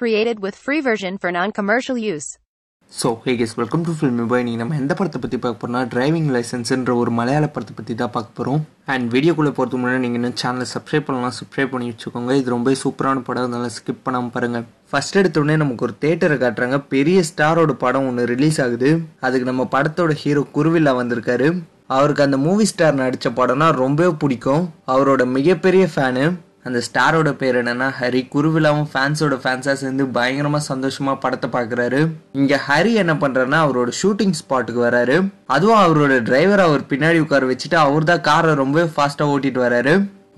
Created with free version for non-commercial use. So hey guys welcome to filmy boy நீங்கள் நம்ம எந்த படத்தை பற்றி பார்க்க போகிறோம்னா டிரைவிங் லைசன்ஸ்ன்ற ஒரு மலையாள படத்தை பற்றி தான் பார்க்க போகிறோம் அண்ட் வீடியோக்குள்ளே போகிறதுக்கு முன்னாடி நீங்கள் இன்னும் சேனலை சப்ஸ்கிரைப் பண்ணலாம் சப்ஸ்கிரைப் பண்ணி வச்சுக்கோங்க. இது ரொம்ப சூப்பரான படம் அதனால ஸ்கிப் பண்ணாமல் பாருங்கள் ஃபர்ஸ்ட் எடுத்தோடனே நமக்கு ஒரு தேட்டரை காட்டுறாங்க. பெரிய ஸ்டாரோட படம் ஒன்று ரிலீஸ் ஆகுது. அதுக்கு நம்ம படத்தோட ஹீரோ குருவில்லா வந்திருக்காரு. அவருக்கு அந்த மூவி ஸ்டார் நடித்த படம்னா ரொம்பவே பிடிக்கும். அவரோட மிகப்பெரிய ஃபேனு அந்த ஸ்டாரோட பேர் என்னன்னா ஹரி. குருவிலாவும் ஃபேன்ஸோட ஃபேன்ஸாக சேர்ந்து பயங்கரமாக சந்தோஷமாக படத்தை பார்க்குறாரு இங்கே ஹரி என்ன பண்றாருன்னா அவரோட ஷூட்டிங் ஸ்பாட்டுக்கு வராரு. அதுவும் அவரோட டிரைவர் அவர் பின்னாடி உட்கார வச்சுட்டு அவர் தான் காரை ரொம்ப ஃபாஸ்ட்டாக ஓட்டிட்டு வராரு.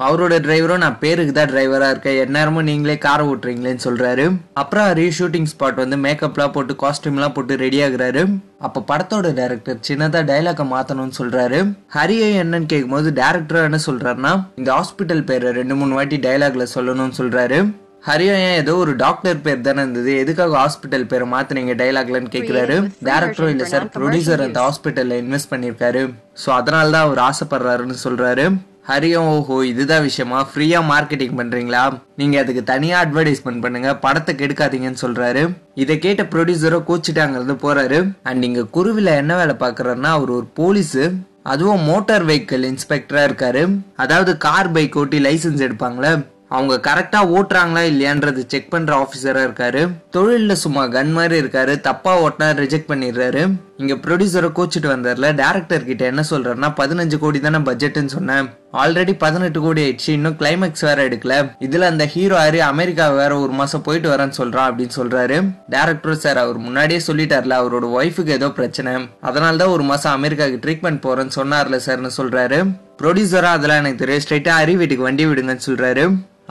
அவரோட டிரைவரும் நான் பேருக்கு தான் டிரைவரா இருக்கேன். எந்நேரமும் நீங்களே காரை ஓட்டுறீங்களேன்னு சொல்றாரு. அப்புறம் ஹரி ஷூட்டிங் ஸ்பாட் வந்து மேக்கப்லாம் போட்டு காஸ்டியூம்லாம் போட்டு ரெடி ஆகுறாரு. அப்ப படத்தோட டைரக்டர் சின்னதா டைலாக மாத்தணும்னு சொல்றாரு. ஹரியை என்னன்னு கேட்கும்போது டேரக்டர் என்ன சொல்றாருன்னா இந்த ஹாஸ்பிட்டல் பேரை ரெண்டு மூணு வாட்டி டைலாக்ல சொல்லணும்னு சொல்றாரு. ஹரியோ ஏன் ஏதோ ஒரு டாக்டர் பேர் தானே இருந்தது எதுக்காக ஹாஸ்பிட்டல் பேரை மாத்தினீங்க டைலாக்லன்னு கேக்குறாரு. டேரக்டரும் இல்ல சார் ப்ரொடியூசர் அந்த ஹாஸ்பிட்டல்ல இன்வெஸ்ட் பண்ணிருக்காரு ஸோ அதனால தான் அவர் ஆசைப்படுறாருன்னு சொல்றாரு. ஹரியம் ஓஹோ இதுதான் விஷயமா? ஃப்ரீயா மார்க்கெட்டிங் பண்றீங்களா? நீங்க அதுக்கு தனியா அட்வர்டைஸ்மெண்ட் பண்ணுங்க. படத்தை கெடுக்காதீங்கன்னு சொல்றாரு. இதை கேட்ட ப்ரொடியூசரோ கூச்சிட்டாங்கிறது போறாரு. அண்ட் இங்க குருவில என்ன வேலை பாக்குறாருன்னா அவர் ஒரு போலீஸு அதுவும் மோட்டார் வெஹிக்கிள் இன்ஸ்பெக்டரா இருக்காரு. அதாவது கார் பைக் ஓட்டி லைசென்ஸ் எடுப்பாங்களே அவங்க கரெக்டாக ஓட்டுறாங்களா இல்லையான்றது செக் பண்ணுற ஆஃபீஸராக இருக்காரு. தொழிலில் சும்மா கன் மாதிரி இருக்காரு. தப்பாக ஓட்டினா ரிஜெக்ட் பண்ணிடுறாரு. இங்கே ப்ரொடியூசரை கோச்சிட்டு வந்தார்ல. டேரக்டர் கிட்ட என்ன சொல்றாருன்னா பதினஞ்சு கோடி தானே பட்ஜெட்னு சொன்னேன். ஆல்ரெடி பதினெட்டு கோடி ஆயிடுச்சு. இன்னும் கிளைமேக்ஸ் வேற எடுக்கல. இதுல அந்த ஹீரோ ஆறு அமெரிக்கா வேற ஒரு மாசம் போயிட்டு வரேன்னு சொல்றான் அப்படின்னு சொல்றாரு. டேரக்டர் சார் அவர் முன்னாடியே சொல்லிட்டார்ல அவரோட ஒய்ஃபுக்கு ஏதோ பிரச்சனை. அதனால தான் ஒரு மாசம் அமெரிக்காவுக்கு ட்ரீட்மெண்ட் போறேன்னு சொன்னார்ல சார்னு சொல்றாரு. ப்ரொடியூசரா அதெல்லாம் எனக்கு தெரியும் ஸ்ட்ரைட்டா அரி வீட்டுக்கு வண்டி விடுங்கன்னு சொல்றாரு.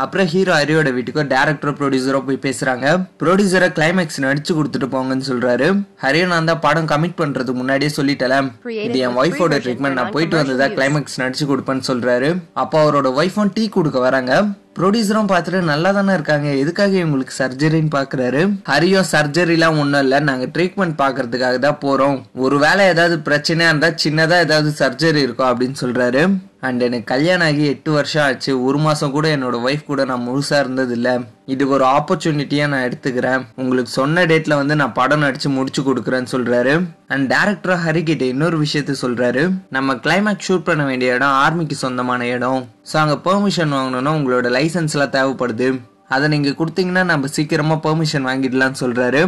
அப்புறம் ஹீரோ ஹரியோட வீட்டுக்கோ டேரக்டரோ ப்ரொடியூசரோ போய் பேசுறாங்க. ப்ரொடியூசரை கிளைமேக்ஸ் நடிச்சு கொடுத்துட்டு போங்கன்னு சொல்றாரு. ஹரியோ நான் தான் படம் கமிட் பண்றதுக்கு முன்னாடியே சொல்லிட்டல. இது என் ஒய்ஃபோட ட்ரீட்மெண்ட் நான் போயிட்டு வந்ததா கிளைமேக்ஸ் நடிச்சு கொடுப்பேன்னு சொல்றாரு. அப்போ அவரோட ஒய்ஃபும் டீ கொடுக்க வராங்க. ப்ரொடியூசரும் பார்த்துட்டு நல்லா தானே இருக்காங்க. எதுக்காக இவங்களுக்கு சர்ஜரின்னு பாக்குறாரு? ஹரியோ சர்ஜரிலாம் ஒன்றும் இல்லை. நாங்கள் ட்ரீட்மெண்ட் பார்க்கறதுக்காக தான் போகிறோம் ஒருவேளை ஏதாவது பிரச்சனையா இருந்தால் சின்னதாக ஏதாவது சர்ஜரி இருக்கும் அப்படின்னு சொல்றாரு. அண்ட் எனக்கு கல்யாணம் ஆகி எட்டு வருஷம் ஆச்சு. ஒரு மாதம் கூட என்னோட ஒய்ஃப் கூட நான் முழுசாக இருந்தது இதுக்கு ஒரு ஆப்பர்ச்சுனிட்டியாக நான் எடுத்துக்கிறேன். உங்களுக்கு சொன்ன டேட்டில் வந்து நான் படம் நடித்து முடிச்சு கொடுக்குறேன்னு சொல்கிறாரு அண்ட் டேரக்டராக ஹரி இன்னொரு விஷயத்த சொல்கிறாரு நம்ம கிளைமேக்ஸ் ஷூட் பண்ண வேண்டிய இடம் ஆர்மிக்கு சொந்தமான இடம். ஸோ அங்கே பெர்மிஷன் வாங்கணும்னா உங்களோட லைசன்ஸ்லாம் தேவைப்படுது. அதை நீங்கள் கொடுத்தீங்கன்னா நம்ம சீக்கிரமாக பெர்மிஷன் வாங்கிடலான்னு சொல்கிறாரு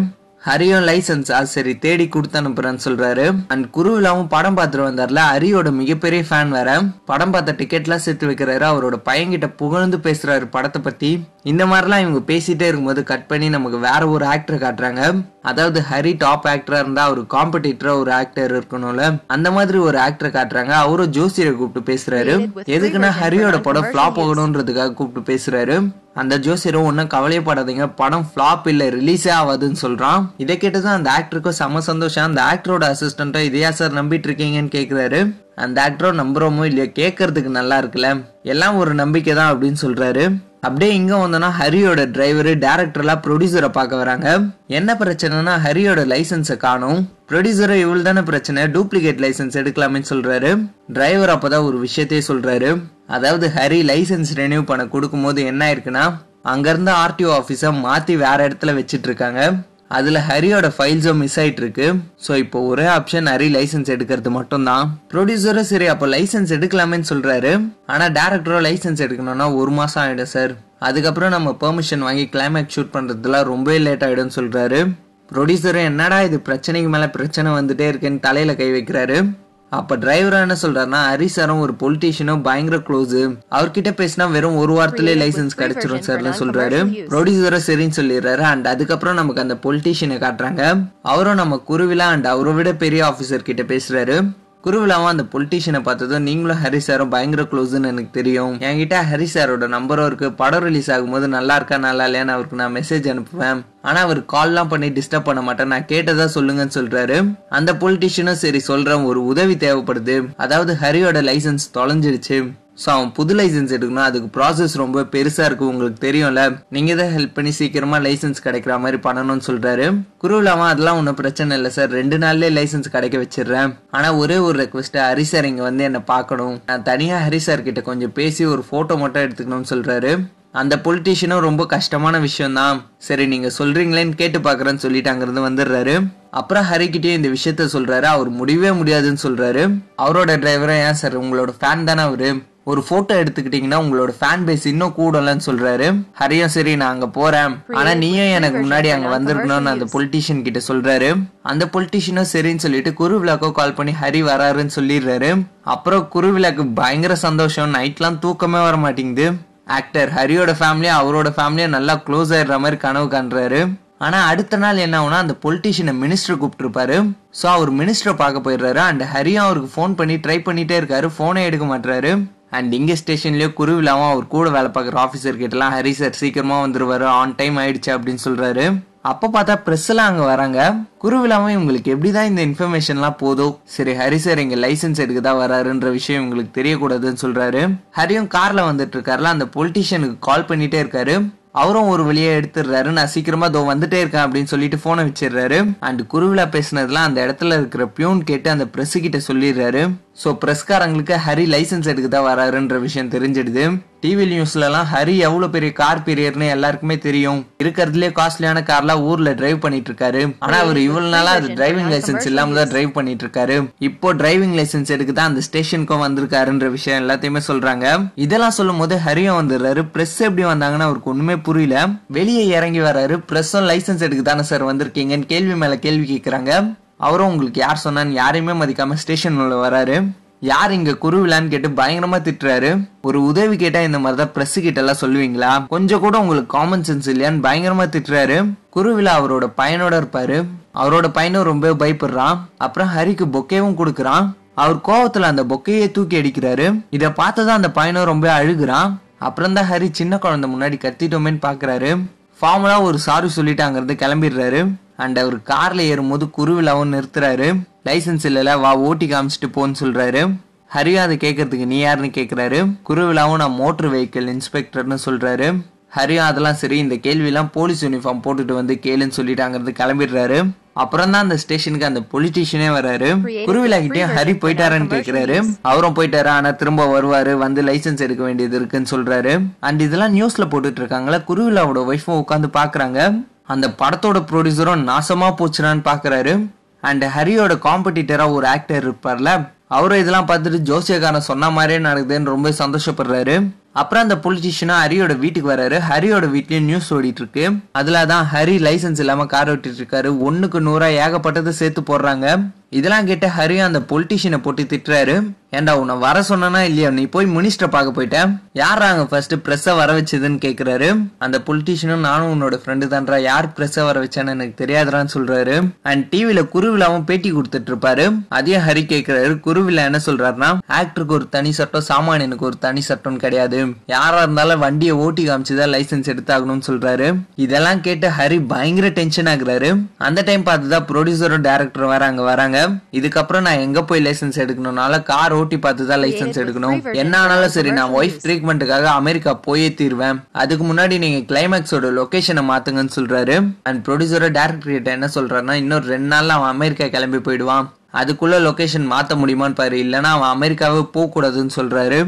ஹரியும் லைசன்ஸ் அது சரி தேடி கொடுத்து அனுப்புறேன்னு சொல்றாரு. அண்ட் குருவிலாவும் படம் பார்த்துட்டு வந்தார்ல ஹரியோட மிகப்பெரிய ஃபேன் வேற. படம் பார்த்த டிக்கெட்லாம் சேர்த்து வைக்கிறாரு அவரோட பையன்கிட்ட புகழ்ந்து பேசுறாரு படத்தை பத்தி. இந்த மாதிரிலாம் இவங்க பேசிட்டே இருக்கும்போது கட் பண்ணி நமக்கு வேற ஒரு ஆக்டர் காட்டுறாங்க. அதாவது ஹரி டாப் ஆக்டரா இருந்தா அவரு காம்படிட்டரா ஒரு ஆக்டர் இருக்கணும்ல. அந்த மாதிரி ஒரு ஆக்டர் காட்டுறாங்க. அவரும் ஜோசியரை கூப்பிட்டு பேசுறாரு. எதுக்குன்னா ஹரியோட படம் ஃபிளாப் ஆகணும்ன்றதுக்காக கூப்பிட்டு பேசுறாரு. அந்த ஜோசியரும் ஒன்றும் கவலையப்படாதீங்க படம் ஃப்ளாப் இல்லை ரிலீஸே ஆகாதுன்னு சொல்கிறான் இதை கேட்டதும் அந்த ஆக்டருக்கும் செம சந்தோஷம். அந்த ஆக்டரோட அசிஸ்டண்ட்டை இதையா சார் நம்பிட்டு இருக்கீங்கன்னு கேட்குறாரு அந்த ஆக்டரோ நம்புறோமோ இல்லையோ கேட்கறதுக்கு நல்லா இருக்குல்ல. எல்லாம் ஒரு நம்பிக்கை தான் அப்படின்னு சொல்கிறாரு அப்படியே இங்கே வந்தோம்னா ஹரியோட டிரைவரு டேரக்டர்லாம் ப்ரொடியூசரை பார்க்க வராங்க. என்ன பிரச்சனைனா ஹரியோட லைசன்ஸை காணும். ப்ரொடியூசரை இவ்வளோ தானே பிரச்சனை டூப்ளிகேட் லைசன்ஸ் எடுக்கலாமே சொல்கிறாரு டிரைவர் அப்பதான் ஒரு விஷயத்தையே சொல்கிறாரு அதாவது ஹரி லைசன்ஸ் ரெனியூ பண்ண கொடுக்கும்போது என்ன ஆயிருக்குன்னா அங்கேருந்து ஆர்டிஓ ஆஃபீஸை மாற்றி வேற இடத்துல வச்சுட்டு இருக்காங்க. அதில் ஹரியோட ஃபைல்ஸும் மிஸ் ஆகிட்டு இருக்கு ஸோ இப்போ ஒரே ஆப்ஷன் ஹரி லைசன்ஸ் எடுக்கிறது மட்டும்தான். ப்ரொடியூசரும் சரி அப்போ லைசன்ஸ் எடுக்கலாமேன்னு சொல்கிறாரு ஆனால் டேரக்டரோ லைசன்ஸ் எடுக்கணும்னா ஒரு மாதம் ஆகிடும் சார் அதுக்கப்புறம் நம்ம பெர்மிஷன் வாங்கி கிளைமேக்ஸ் ஷூட் பண்ணுறதுலாம் ரொம்பவே லேட் ஆகிடும்னு சொல்கிறாரு ப்ரொடியூசரும் என்னடா இது பிரச்சனைக்கு மேலே பிரச்சனை வந்துட்டே இருக்குன்னு தலையில் கை வைக்கிறாரு. அப்ப டிரைவர் என்ன சொல்றாருன்னா ஹரிசாரும் ஒரு பொலிட்டீஷியனும் பயங்கர க்ளோஸ் அவர்கிட்ட பேசினா வெறும் ஒரு வாரத்திலே லைசன்ஸ் கிடைச்சிரும் சார்னு சொல்றாரு. ப்ரொடியூசரும் சரின்னு சொல்லிடுறாரு. அண்ட் அதுக்கப்புறம் நமக்கு அந்த பொலிட்டீஷியனை காட்டுறாங்க. அவரும் நம்ம குருவிலா அண்ட் அவரை விட பெரிய ஆபீசர் கிட்ட பேசுறாரு. குருவிழாவும் அந்த பொலிட்டீஷியனை பார்த்ததும் நீங்களும் ஹரி சாரும் பயங்கர க்ளோஸ்னு எனக்கு தெரியும். என்கிட்ட ஹரி சாரோட நம்பரும் இருக்கு. படம் ரிலீஸ் ஆகும்போது நல்லா இருக்கா நல்லா இல்லையான்னு அவருக்கு நான் மெசேஜ் அனுப்புவேன். ஆனா அவர் கால்லாம் பண்ணி டிஸ்டர்ப் பண்ண மாட்டேன். நான் கேட்டதா சொல்லுங்கன்னு சொல்றாரு. அந்த பொலிட்டீஷியனும் சரி சொல்றேன். ஒரு உதவி தேவைப்படுது. அதாவது ஹரியோட லைசன்ஸ் தொலைஞ்சிடுச்சு ஸோ அவன் புது லைசன்ஸ் எடுக்கணும் அதுக்கு ப்ராசஸ் ரொம்ப பெருசாக இருக்குது உங்களுக்கு தெரியும்ல. நீங்கள் தான் ஹெல்ப் பண்ணி சீக்கிரமாக லைசன்ஸ் கிடைக்கிற மாதிரி பண்ணணும்னு குருவில் குருவிலாமா அதெல்லாம் ஒன்றும் பிரச்சனை இல்லை சார் ரெண்டு நாள்லேயே லைசன்ஸ் கிடைக்க வச்சிடுறேன். ஆனால் ஒரே ஒரு ரெக்வஸ்ட்டு ஹரி சார் இங்கே வந்து என்னை பார்க்கணும். நான் தனியாக ஹரி சார் கிட்ட கொஞ்சம் பேசி ஒரு ஃபோட்டோ மட்டும் எடுத்துக்கணும்னு சொல்கிறாரு அந்த பொலிட்டீஷியனும் ரொம்ப கஷ்டமான விஷயம்தான். சரி நீங்கள் சொல்கிறீங்களேன்னு கேட்டு பார்க்குறேன்னு சொல்லிட்டு அங்கேருந்து வந்துடுறாரு. அப்புறம் ஹரிக்கிட்டே இந்த விஷயத்த சொல்கிறாரு அவர் முடியவே முடியாதுன்னு சொல்கிறாரு அவரோட டிரைவரை ஏன் சார் உங்களோட ஃபேன் தானே அவர்? ஒரு போட்டோ எடுத்துக்கிட்டீங்கன்னா உங்களோட ஃபேன் பேஸ் இன்னும் கூடலன்னு சொல்றாரு. ஹரியும் சரி நான் அங்க போறேன். ஆனா நீயும் எனக்கு முன்னாடி அங்க வந்திருக்கணும்னு அந்த பொலிட்டீஷியன் கிட்ட சொல்றாரு. அந்த பொலிட்டீஷியனும் சரின்னு சொல்லிட்டு குருவிழாக்கோ கால் பண்ணி ஹரி வராருன்னு சொல்லிடுறாரு. அப்புறம் குருவிழாக்கு பயங்கர சந்தோஷம். நைட்லாம் தூக்கமே வர மாட்டேங்குது. ஆக்டர் ஹரியோட ஃபேமிலியும் அவரோட ஃபேமிலியும் நல்லா க்ளோஸ் ஆயிடுற மாதிரி கனவு காண்றாரு. ஆனா அடுத்த நாள் என்ன ஆகுனா அந்த பொலிட்டீஷியனை மினிஸ்டர் கூப்பிட்டுருப்பாரு. ஸோ அவர் மினிஸ்டரை பார்க்க போயிடுறாரு. அண்ட் ஹரியும் அவருக்கு ஃபோன் பண்ணி ட்ரை பண்ணிட்டே இருக்காரு. ஃபோனே எடுக்க மாட்டாரு அண்ட் இங்கே ஸ்டேஷன்லேயே குருவிழாவும் அவர் கூட வேலை பார்க்குற ஆஃபீஸர் கிட்டலாம் ஹரி சார் சீக்கிரமாக வந்துருவாரு. ஆன் டைம் ஆயிடுச்சு அப்படின்னு சொல்கிறாரு அப்போ பார்த்தா ப்ரெஸ்லாம் எல்லாம் வராங்க. குருவிழாவும் இவங்களுக்கு எப்படி தான் இந்த இன்ஃபர்மேஷன்லாம் போதும் சரி ஹரி சார் இங்கே லைசன்ஸ் எடுக்க தான் வராருன்ற விஷயம் இவங்களுக்கு தெரியக்கூடாதுன்னு சொல்கிறாரு ஹரியும் காரில் வந்துட்டு இருக்காருல அந்த பொலிட்டீஷியனுக்கு கால் பண்ணிட்டே இருக்காரு. அவரும் ஒரு வழியை எடுத்துடுறாரு. நான் சீக்கிரமா தோ வந்துட்டே இருக்கேன் அப்படின்னு சொல்லிட்டு போனை வச்சிடுறாரு. அண்ட் குருவிழா பேசினதுலாம் அந்த இடத்துல இருக்கிற பியூன் கேட்டு அந்த பிரஸ் கிட்ட சொல்லிடுறாரு. ஸோ பிரஸ்காரங்களுக்கு ஹரி லைசன்ஸ் எடுக்க தான் வராருன்ற விஷயம் தெரிஞ்சிடுது. டிவி நியூஸ்லலாம் ஹரி எவ்வளோ பெரிய கார் பீரியர்னு எல்லாருக்குமே தெரியும். இருக்கிறதுலே காஸ்ட்லியான கார்லாம் ஊர்ல டிரைவ் பண்ணிட்டு இருக்காரு ஆனா அவர் இவ்வளவு நாளா அது டிரைவிங் லைசன்ஸ் இல்லாம தான் டிரைவ் பண்ணிட்டு இருக்காரு இப்போ டிரைவிங் லைசன்ஸ் எடுக்க தான் அந்த ஸ்டேஷனுக்கும் வந்திருக்காருன்ற விஷயம் எல்லாத்தையுமே சொல்றாங்க. இதெல்லாம் சொல்லும் போது ஹரியும் வந்துடுறாரு. பிரஸ் எப்படி வந்தாங்கன்னு அவருக்கு ஒண்ணுமே புரியல. வெளியே இறங்கி வராரு. பிரஸ்ஸும் லைசன்ஸ் எடுக்க தானே சார் வந்திருக்கீங்கன்னு கேள்வி மேல கேள்வி கேட்கறாங்க அவரும் உங்களுக்கு யார் சொன்னான்னு யாரையுமே மதிக்காமல் ஸ்டேஷன் உள்ள வராரு. யார் இங்க குருவிழான்னு கேட்டு பயங்கரமா திட்டுறாரு. ஒரு உதவி கேட்டா இந்த மாதிரி தான் பிரஸ் கிட்ட எல்லாம் சொல்லுவீங்களா? கொஞ்சம் கூட உங்களுக்கு காமன் சென்ஸ் இல்லையான்னு பயங்கரமா திட்டுறாரு. குருவிழா அவரோட பையனோட இருப்பாரு. அவரோட பையனும் ரொம்ப பயப்படுறான். அப்புறம் ஹரிக்கு பொக்கேவும் கொடுக்குறான். அவர் கோவத்துல அந்த பொக்கையே தூக்கி அடிக்கிறாரு. இதை பார்த்ததான் அந்த பையனும் ரொம்ப அழுகுறான். அப்புறம் தான் ஹரி சின்ன குழந்தை முன்னாடி கத்திட்டோமேன்னு பாக்குறாரு. ஃபார்முலா ஒரு சாரி சொல்லிட்டாங்கிறது கிளம்பிடுறாரு. அண்ட் அவர் கார்ல ஏறும்போது குருவிழாவும் நிறுத்துறாரு. லைசன்ஸ் இல்லல வா ஓட்டி காமிச்சிட்டு போன்னு சொல்றாரு. ஹரியும் அதை கேட்கறதுக்கு நீ யாருன்னு கேக்குறாரு. குருவிழாவும் நான் மோட்டர் வெஹிக்கிள் இன்ஸ்பெக்டர்னு சொல்றாரு. ஹரியும் அதெல்லாம் சரி இந்த கேள்வியெல்லாம் போலீஸ் யூனிஃபார்ம் போட்டுட்டு வந்து கேளுன்னு சொல்லிட்டு அங்கிருந்து கிளம்பிடுறாரு. அப்புறம் தான் அந்த ஸ்டேஷனுக்கு அந்த பொலிட்டீஷியனே வராரு. குருவிழா கிட்டயும் ஹரி போயிட்டாருன்னு கேக்குறாரு. அவரும் போயிட்டாரு ஆனா திரும்ப வருவாரு வந்து லைசென்ஸ் எடுக்க வேண்டியது இருக்குன்னு சொல்றாரு. அண்ட் இதெல்லாம் நியூஸ்ல போட்டுட்டு இருக்காங்களா குருவிழாவோட ஒய்ஃபும் உட்காந்து பாக்குறாங்க. அந்த படத்தோட ப்ரொடியூசரும் நாசமாக போச்சுடான்னு பார்க்குறாரு அண்ட் ஹரியோட காம்படிட்டராக ஒரு ஆக்டர் இருப்பார்ல அவரும் இதெல்லாம் பார்த்துட்டு ஜோசியக்காரன் சொன்ன மாதிரியே நடக்குதுன்னு ரொம்ப சந்தோஷப்படுறாரு. அப்புறம் அந்த பொலிட்டிஷியனா ஹரியோட வீட்டுக்கு வராரு. ஹரியோட வீட்லயும் நியூஸ் ஓடிட்டு இருக்கு அதுல தான் ஹரி லைசென்ஸ் இல்லாம கார் ஓட்டிட்டு இருக்காரு ஒண்ணுக்கு நூறா ஏகப்பட்டதை சேர்த்து போடுறாங்க. இதெல்லாம் கேட்டு ஹரி அந்த பொலிட்டிஷியனை போட்டு திட்டுறாரு. ஏண்டா உன்னை வர சொன்னா இல்லையா? நீ போய் மினிஸ்டரை பார்க்க போயிட்டேன் போயிட்ட யாராங்க ஃபர்ஸ்ட் ப்ரெஸ்ஸை வர வச்சதுன்னு கேக்குறாரு. அந்த பொலிட்டிஷியனும் நானும் உன்னோட ஃப்ரெண்டு தான்றா யார் ப்ரெஸ்ஸை வர வச்சான்னு எனக்கு தெரியாதுறான்னு சொல்றாரு. அண்ட் டிவில குருவிழாவும் பேட்டி கொடுத்துட்டு இருப்பாரு அதையும் ஹரி கேக்குறாரு. குருவிழா என்ன சொல்றாருன்னா ஆக்டருக்கு ஒரு தனி சட்டம் சாமானியனுக்கு ஒரு தனி சட்டம்னு கிடையாது. யாரா இருந்தாலும் வண்டியை ஓட்டி காமிச்சுதான் லைசென்ஸ் எடுத்தாகணும்னு சொல்றாரு. இதெல்லாம் கேட்டு ஹரி பயங்கர டென்ஷன் ஆகுறாரு. அந்த டைம் பார்த்துதான் ப்ரொடியூசரும் டேரக்டரும் வேற அங்க வராங்க. இதுக்கப்புறம் நான் எங்க போய் லைசென்ஸ் எடுக்கணும்னால கார் ஓட்டி பார்த்து தான் லைசென்ஸ் எடுக்கணும். என்ன ஆனாலும் சரி நான் ஒய்ஃப் ட்ரீட்மெண்ட்டுக்காக அமெரிக்கா போயே தீருவேன். அதுக்கு முன்னாடி நீங்க கிளைமேக்ஸோட லொகேஷனை மாத்துங்கன்னு சொல்றாரு. அண்ட் ப்ரொடியூசரும் டேரக்டர் கிட்ட என்ன சொல்றாருன்னா இன்னும் ரெண்டு நாள்ல அவன் அமெரிக்கா கிளம்பி போயிடுவான். அதுக்குள்ள லொகேஷன் மாத்த முடியுமான்னு பாரு. இல்லைன்னா அவன் அமெரிக்காவே போக கூடாதுன்னு சொல்றாரு.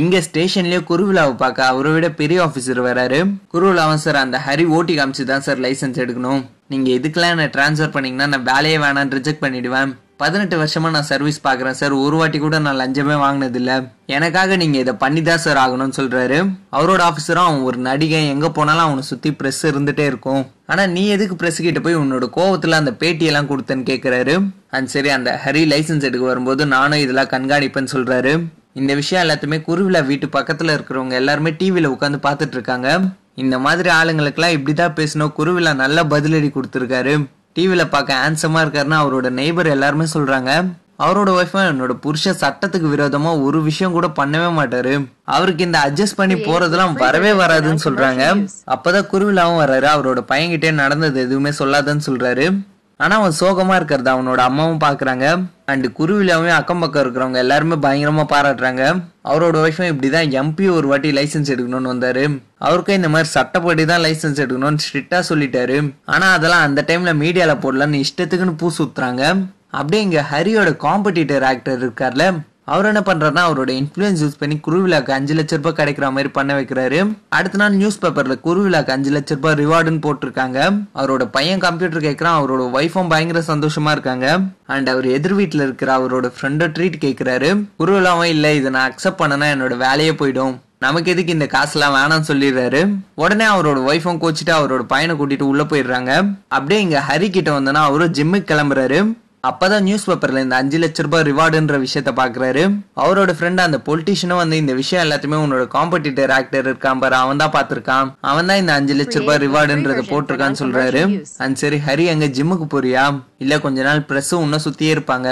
இங்க ஸ்டேஷன்லயே குருவிழாவை பார்க்க அவரை விட பெரிய ஆபீசர் வராரு. குருவிழாவும் சார் அந்த ஹரி ஓட்டி காமிச்சு தான் சார் லைசென்ஸ் எடுக்கணும். நீங்க இதுக்கெல்லாம் என்ன டிரான்ஸ்ஃபர் பண்ணீங்கன்னா நான் வேலையே வேணான்னு ரிஜெக்ட் பண்ணிடுவேன். பதினெட்டு வருஷமா நான் சர்வீஸ் பாக்குறேன் சார் ஒரு வாட்டி கூட நான் லஞ்சமே வாங்கினது இல்ல எனக்காக நீங்க இதை பண்ணி தான் சார் ஆகணும்னு சொல்றாரு. அவரோட ஆபீசரும் அவன் ஒரு நடிகை எங்க போனாலும் அவனை சுத்தி பிரஸ் இருந்துட்டே இருக்கும். ஆனா நீ எதுக்கு பிரஸ் கிட்ட போய் உன்னோட கோவத்துல அந்த பேட்டியெல்லாம் கொடுத்தேன்னு கேக்குறாரு? அண்ட் சரி அந்த ஹரி லைசென்ஸ் எடுக்க வரும்போது நானும் இதெல்லாம் கண்காணிப்பேன்னு சொல்றாரு. இந்த விஷயம் எல்லாத்தையுமே குருவிழா வீட்டு பக்கத்துல இருக்கிறவங்க எல்லாருமே டிவில உட்காந்து பார்த்துட்டு இருக்காங்க. இந்த மாதிரி ஆளுங்களுக்கெல்லாம் இப்படிதான் பேசணும். குருவிழா நல்ல பதிலடி கொடுத்துருக்காரு. டிவில பார்க்க ஹேண்ட்ஸமா இருக்காருன்னு அவரோட நெய்பர் எல்லாருமே சொல்றாங்க. அவரோட ஒய்ஃபும் என்னோட புருஷன் சட்டத்துக்கு விரோதமா ஒரு விஷயம் கூட பண்ணவே மாட்டாரு. அவருக்கு இந்த அட்ஜஸ்ட் பண்ணி போறதெல்லாம் வரவே வராதுன்னு சொல்றாங்க. அப்பதான் குருவிழாவும் வர்றாரு. அவரோட பையன்கிட்டே நடந்தது எதுவுமே சொல்லாதன்னு சொல்றாரு. ஆனா அவன் சோகமா இருக்கிறது. அவனோட அம்மாவும் பாக்குறாங்க. அண்ட் குருவிலாவும் அக்கம் பக்கம் இருக்கிறவங்க எல்லாருமே பயங்கரமா பாராட்டுறாங்க. அவரோட ஒய்ஃபும் இப்படிதான் எம்பி ஒரு வாட்டி லைசென்ஸ் எடுக்கணும்னு வந்தாரு. அவருக்கும் இந்த மாதிரி சட்டப்படி தான் லைசன்ஸ் எடுக்கணும்னு ஸ்ட்ரிக்டா சொல்லிட்டாரு. ஆனா அதெல்லாம் அந்த டைம்ல மீடியால போடலன்னு இஷ்டத்துக்குன்னு பூ சுத்துறாங்க. அப்படியே இங்க ஹரியோட காம்படிட்டர் ஆக்டர் இருக்கார்ல அவர் என்ன பண்ணுறாருனா அவரோட இன்ஃப்ளூயன்ஸ் யூஸ் பண்ணி குருவிழாக்கு அஞ்சு லட்ச ரூபாய் கிடைக்கிற மாதிரி பண்ண வைக்கிறாரு. அடுத்த நாள் நியூஸ் பேப்பரில் குருவிழாக்கு அஞ்சு லட்ச ரூபாய் ரிவார்டுன்னு போட்டிருக்காங்க. அவரோட பையன் கம்ப்யூட்டர் கேட்குறான் அவரோட ஒய்ஃபும் பயங்கர சந்தோஷமா இருக்காங்க. அண்ட் அவர் எதிர் வீட்டில் இருக்கிற அவரோட ஃப்ரெண்டை ட்ரீட் கேட்குறாரு குருவிழாவும் இல்லை இதை நான் அக்செப்ட் பண்ணனா என்னோட வேலையே போயிடும். நமக்கு எதுக்கு இந்த காசுலாம் வேணாம்னு சொல்லிடுறாரு. உடனே அவரோட ஒய்ஃபும் கோச்சிட்டு அவரோட பையனை கூட்டிட்டு உள்ள போயிடுறாங்க. அப்படியே இங்க ஹரி கிட்ட வந்தோன்னா அவரும் ஜிம்முக்கு கிளம்புறாரு. அப்பதான் நியூஸ் பேப்பர்ல இந்த அஞ்சு லட்ச ரூபாய் ரிவார்டுன்ற விஷயத்த பாக்குறாரு. அவரோட ஃப்ரெண்ட் அந்த பொலிட்டிஷியனும் வந்து இந்த விஷயம் எல்லாத்தையுமே உன்னோட காம்படிட்டர் ஆக்டர் இருக்கான் பாரு அவன் தான் பாத்திருக்கான் அவன் தான் இந்த அஞ்சு லட்ச ரூபாய் ரிவார்டுன்றத போட்டிருக்கான்னு சொல்றாரு. அண்ட் சரி ஹரி அங்க ஜிம்முக்கு போறியா? இல்ல கொஞ்ச நாள் பிரஸ் உன்ன சுத்தியே இருப்பாங்க.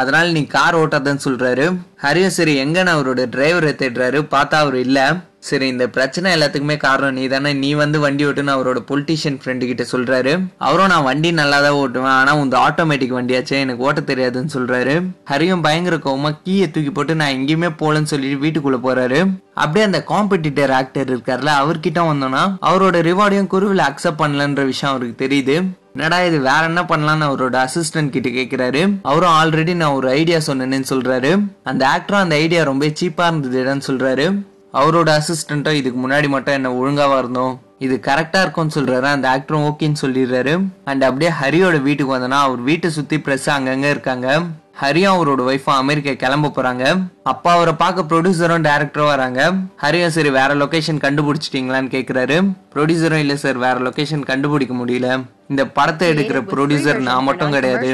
அதனால் நீ கார் ஓட்டாதன்னு சொல்றாரு. ஹரியும் சரி எங்கன்னு அவரோட டிரைவரை தேடுறாரு? பார்த்தா அவர் இல்லை. சரி இந்த பிரச்சனை எல்லாத்துக்குமே காரணம் நீ தானே நீ வந்து வண்டி ஓட்டுன்னு அவரோட பொலிட்டிஷியன் ஃப்ரெண்டு கிட்ட சொல்றாரு. அவரும் நான் வண்டி நல்லா தான் ஓட்டுவேன். ஆனா உங்க ஆட்டோமேட்டிக் வண்டியாச்சே. எனக்கு ஓட்ட தெரியாதுன்னு சொல்றாரு. ஹரியும் பயங்கர கோவமா கீயை தூக்கி போட்டு நான் எங்கேயுமே போலன்னு சொல்லிட்டு வீட்டுக்குள்ள போறாரு. அப்படியே அந்த காம்படிட்டர் ஆக்டர் இருக்கார்ல அவர்கிட்ட வந்தோம்னா அவரோட ரிவார்டையும் குருவில் அக்செப்ட் பண்ணலன்ற விஷயம் அவருக்கு தெரியுது. என்னடா இது வேற என்ன பண்ணலாம்னு அவரோட அசிஸ்டன்ட் கிட்ட கேக்குறாரு. அவரும் ஆல்ரெடி நான் ஒரு ஐடியா சொன்னேன்னு சொல்றாரு. அந்த ஆக்டரும் அந்த ஐடியா ரொம்ப சீப்பா இருந்ததுன்னு சொல்றாரு. அவரோட அசிஸ்டண்ட்டும் இதுக்கு முன்னாடி மட்டும் என்ன ஒழுங்காவா இருந்தோம். இது கரெக்டா இருக்கும்னு சொல்றாரு. அந்த ஆக்டரும் ஓகேன்னு சொல்லிடுறாரு. அண்ட் அப்படியே ஹரியோட வீட்டுக்கு வந்தோன்னா அவர் வீட்டை சுத்தி பிரஸ் அங்கங்க இருக்காங்க. ஹரியும் அவரோட ஒய்ஃபும் அமெரிக்கா கிளம்ப போறாங்க. அப்பா அவரை பார்க்க ப்ரொடியூசரும் டேரக்டரும் வராங்க. ஹரியும் சரி வேற லொகேஷன் கண்டுபிடிச்சிட்டீங்களான்னு கேக்குறாரு. ப்ரொடியூசரும் இல்ல சார் வேற லொகேஷன் கண்டுபிடிக்க முடியல. இந்த படத்தை எடுக்கிற ப்ரொடியூசர் நான் மட்டும் கிடையாது.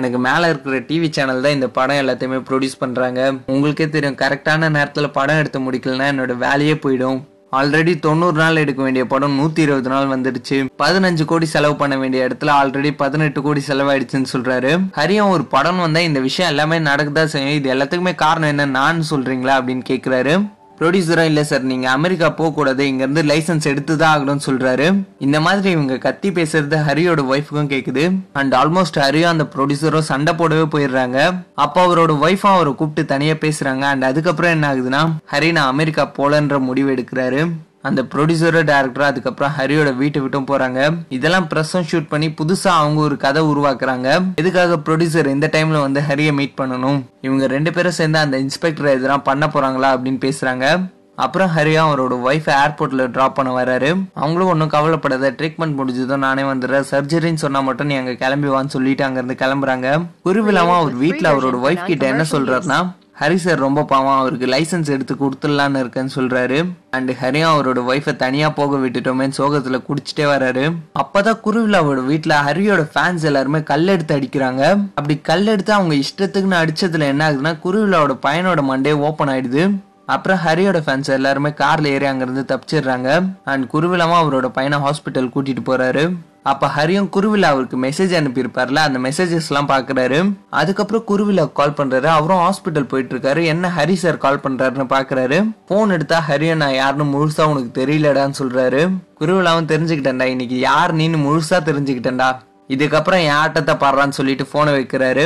எனக்கு மேல இருக்கிற டிவி சேனல் தான் இந்த படம் எல்லாத்தையுமே ப்ரொடியூஸ் பண்றாங்க. உங்களுக்கே தெரியும் கரெக்டான நேரத்துல படம் எடுத்து முடிக்கலன்னா என்னோட வேலையே போயிடும். ஆல்ரெடி தொண்ணூறு நாள் எடுக்க வேண்டிய படம் நூத்தி இருபது நாள் வந்துடுச்சு. பதினஞ்சு கோடி செலவு பண்ண வேண்டிய இடத்துல ஆல்ரெடி பதினெட்டு கோடி செலவாயிடுச்சுன்னு சொல்றாரு. ஹரியும் ஒரு படம் வந்தா இந்த விஷயம் எல்லாமே நடக்குதா செய்யும்? இது எல்லாத்துக்குமே காரணம் என்ன? நான் சொல்றீங்களா? அப்படின்னு கேக்குறாரு. ப்ரொடியூசரா இல்லை சார் நீங்கள் அமெரிக்கா போகக்கூடாது இங்கேருந்து லைசன்ஸ் எடுத்து தான் ஆகணும்னு சொல்கிறாரு இந்த மாதிரி இவங்க கத்தி பேசுறது ஹரியோட ஒய்ஃபுக்கும் கேட்குது அண்ட் ஆல்மோஸ்ட் ஹரியும் அந்த ப்ரொடியூசரும் சண்டை போடவே போயிடுறாங்க. அப்போ அவரோட ஒய்ஃபும் அவரை கூப்பிட்டு தனியாக பேசுகிறாங்க அண்ட் அதுக்கப்புறம் என்ன ஆகுதுன்னா ஹரி நான் அமெரிக்கா போலன்ற முடிவு எடுக்கிறாரு. அந்த ப்ரொடியூசரும் டேரக்டரும் அதுக்கப்புறம் ஹரியோட வீட்டை விட்டும் போறாங்க. இதெல்லாம் ப்ரெஸ்ஸும் ஷூட் பண்ணி புதுசா அவங்க ஒரு கதை உருவாக்குறாங்க. எதுக்காக ப்ரொடியூசர் இந்த டைம்ல வந்து ஹரியை மீட் பண்ணணும்? இவங்க ரெண்டு பேரும் சேர்ந்து அந்த இன்ஸ்பெக்டர் எதனா பண்ண போறாங்களா அப்படின்னு பேசுறாங்க. அப்புறம் ஹரியா அவரோட ஒய்ஃப் ஏர்போர்ட்ல டிராப் பண்ண வராரு. அவங்களும் ஒன்றும் கவலைப்படாத ட்ரீட்மெண்ட் முடிஞ்சதும் நானே வந்துடுறேன். சர்ஜரின்னு சொன்னா மட்டும் நீ அங்க கிளம்பி வான்னு சொல்லிட்டு அங்க இருந்து கிளம்புறாங்க. குருவிழாவும் அவர் வீட்டுல அவரோட ஒய்ஃப் கிட்ட என்ன சொல்றாருன்னா ஹரி சார் ரொம்ப பாவம் அவருக்கு லைசன்ஸ் எடுத்து கொடுத்துடலான்னு இருக்கேன்னு சொல்கிறாரு அண்ட் ஹரியும் அவரோட ஒய்ஃபை தனியாக போக விட்டுட்டோமேன்னு சோகத்தில் குடிச்சிட்டே வராரு. அப்பதான் குருவிழாவோட வீட்டில் ஹரியோட ஃபேன்ஸ் எல்லாருமே கல் எடுத்து அடிக்கிறாங்க. அப்படி கல் எடுத்து அவங்க இஷ்டத்துக்குன்னு அடித்ததில் என்ன ஆகுதுன்னா குருவிழாவோட பையனோட மண்டே ஓப்பன் ஆயிடுது. அப்புறம் ஹரியோட ஃபேன்ஸ் எல்லாருமே கார்ல ஏறி அங்கேருந்து தப்பிச்சிடுறாங்க. அண்ட் குருவிலாமா அவரோட பையனை ஹாஸ்பிட்டல் கூட்டிட்டு போறாரு. அப்போ ஹரியும் குருவிழா அவருக்கு மெசேஜ் அனுப்பியிருப்பார்ல அந்த மெசேஜஸ்லாம் பார்க்குறாரு அதுக்கப்புறம் குருவிழா கால் பண்ணுறாரு அவரும் ஹாஸ்பிட்டல் போயிட்டு இருக்காரு என்ன ஹரி சார் கால் பண்ணுறாருன்னு பார்க்குறாரு ஃபோன் எடுத்தா ஹரியை நான் யாருன்னு முழுசாக உனக்கு தெரியலடான்னு சொல்கிறாரு குருவிழாவும் தெரிஞ்சுக்கிட்டேன்டா இன்னைக்கு யார் நீன்னு முழுசாக தெரிஞ்சுக்கிட்டேன்டா. இதுக்கப்புறம் என் ஆட்டத்தை பாடுறான்னு சொல்லிட்டு ஃபோனை வைக்கிறாரு.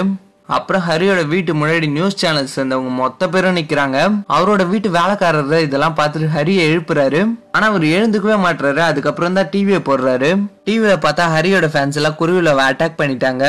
அப்புறம் ஹரியோட வீட்டு முன்னாடி நியூஸ் சேனல்ஸ் சேர்ந்தவங்க மொத்த பேரும் நிக்கிறாங்க. அவரோட வீட்டு வேலைக்காரர் இதெல்லாம் பார்த்துட்டு ஹரியை எழுப்புறாரு. ஆனா அவர் எழுந்துக்கவே மாட்டுறாரு அதுக்கப்புறம் தான் டிவியை போடுறாரு. டிவியில பார்த்தா ஹரியோட ஃபேன்ஸ் எல்லாம் குருவில அட்டாக் பண்ணிட்டாங்க.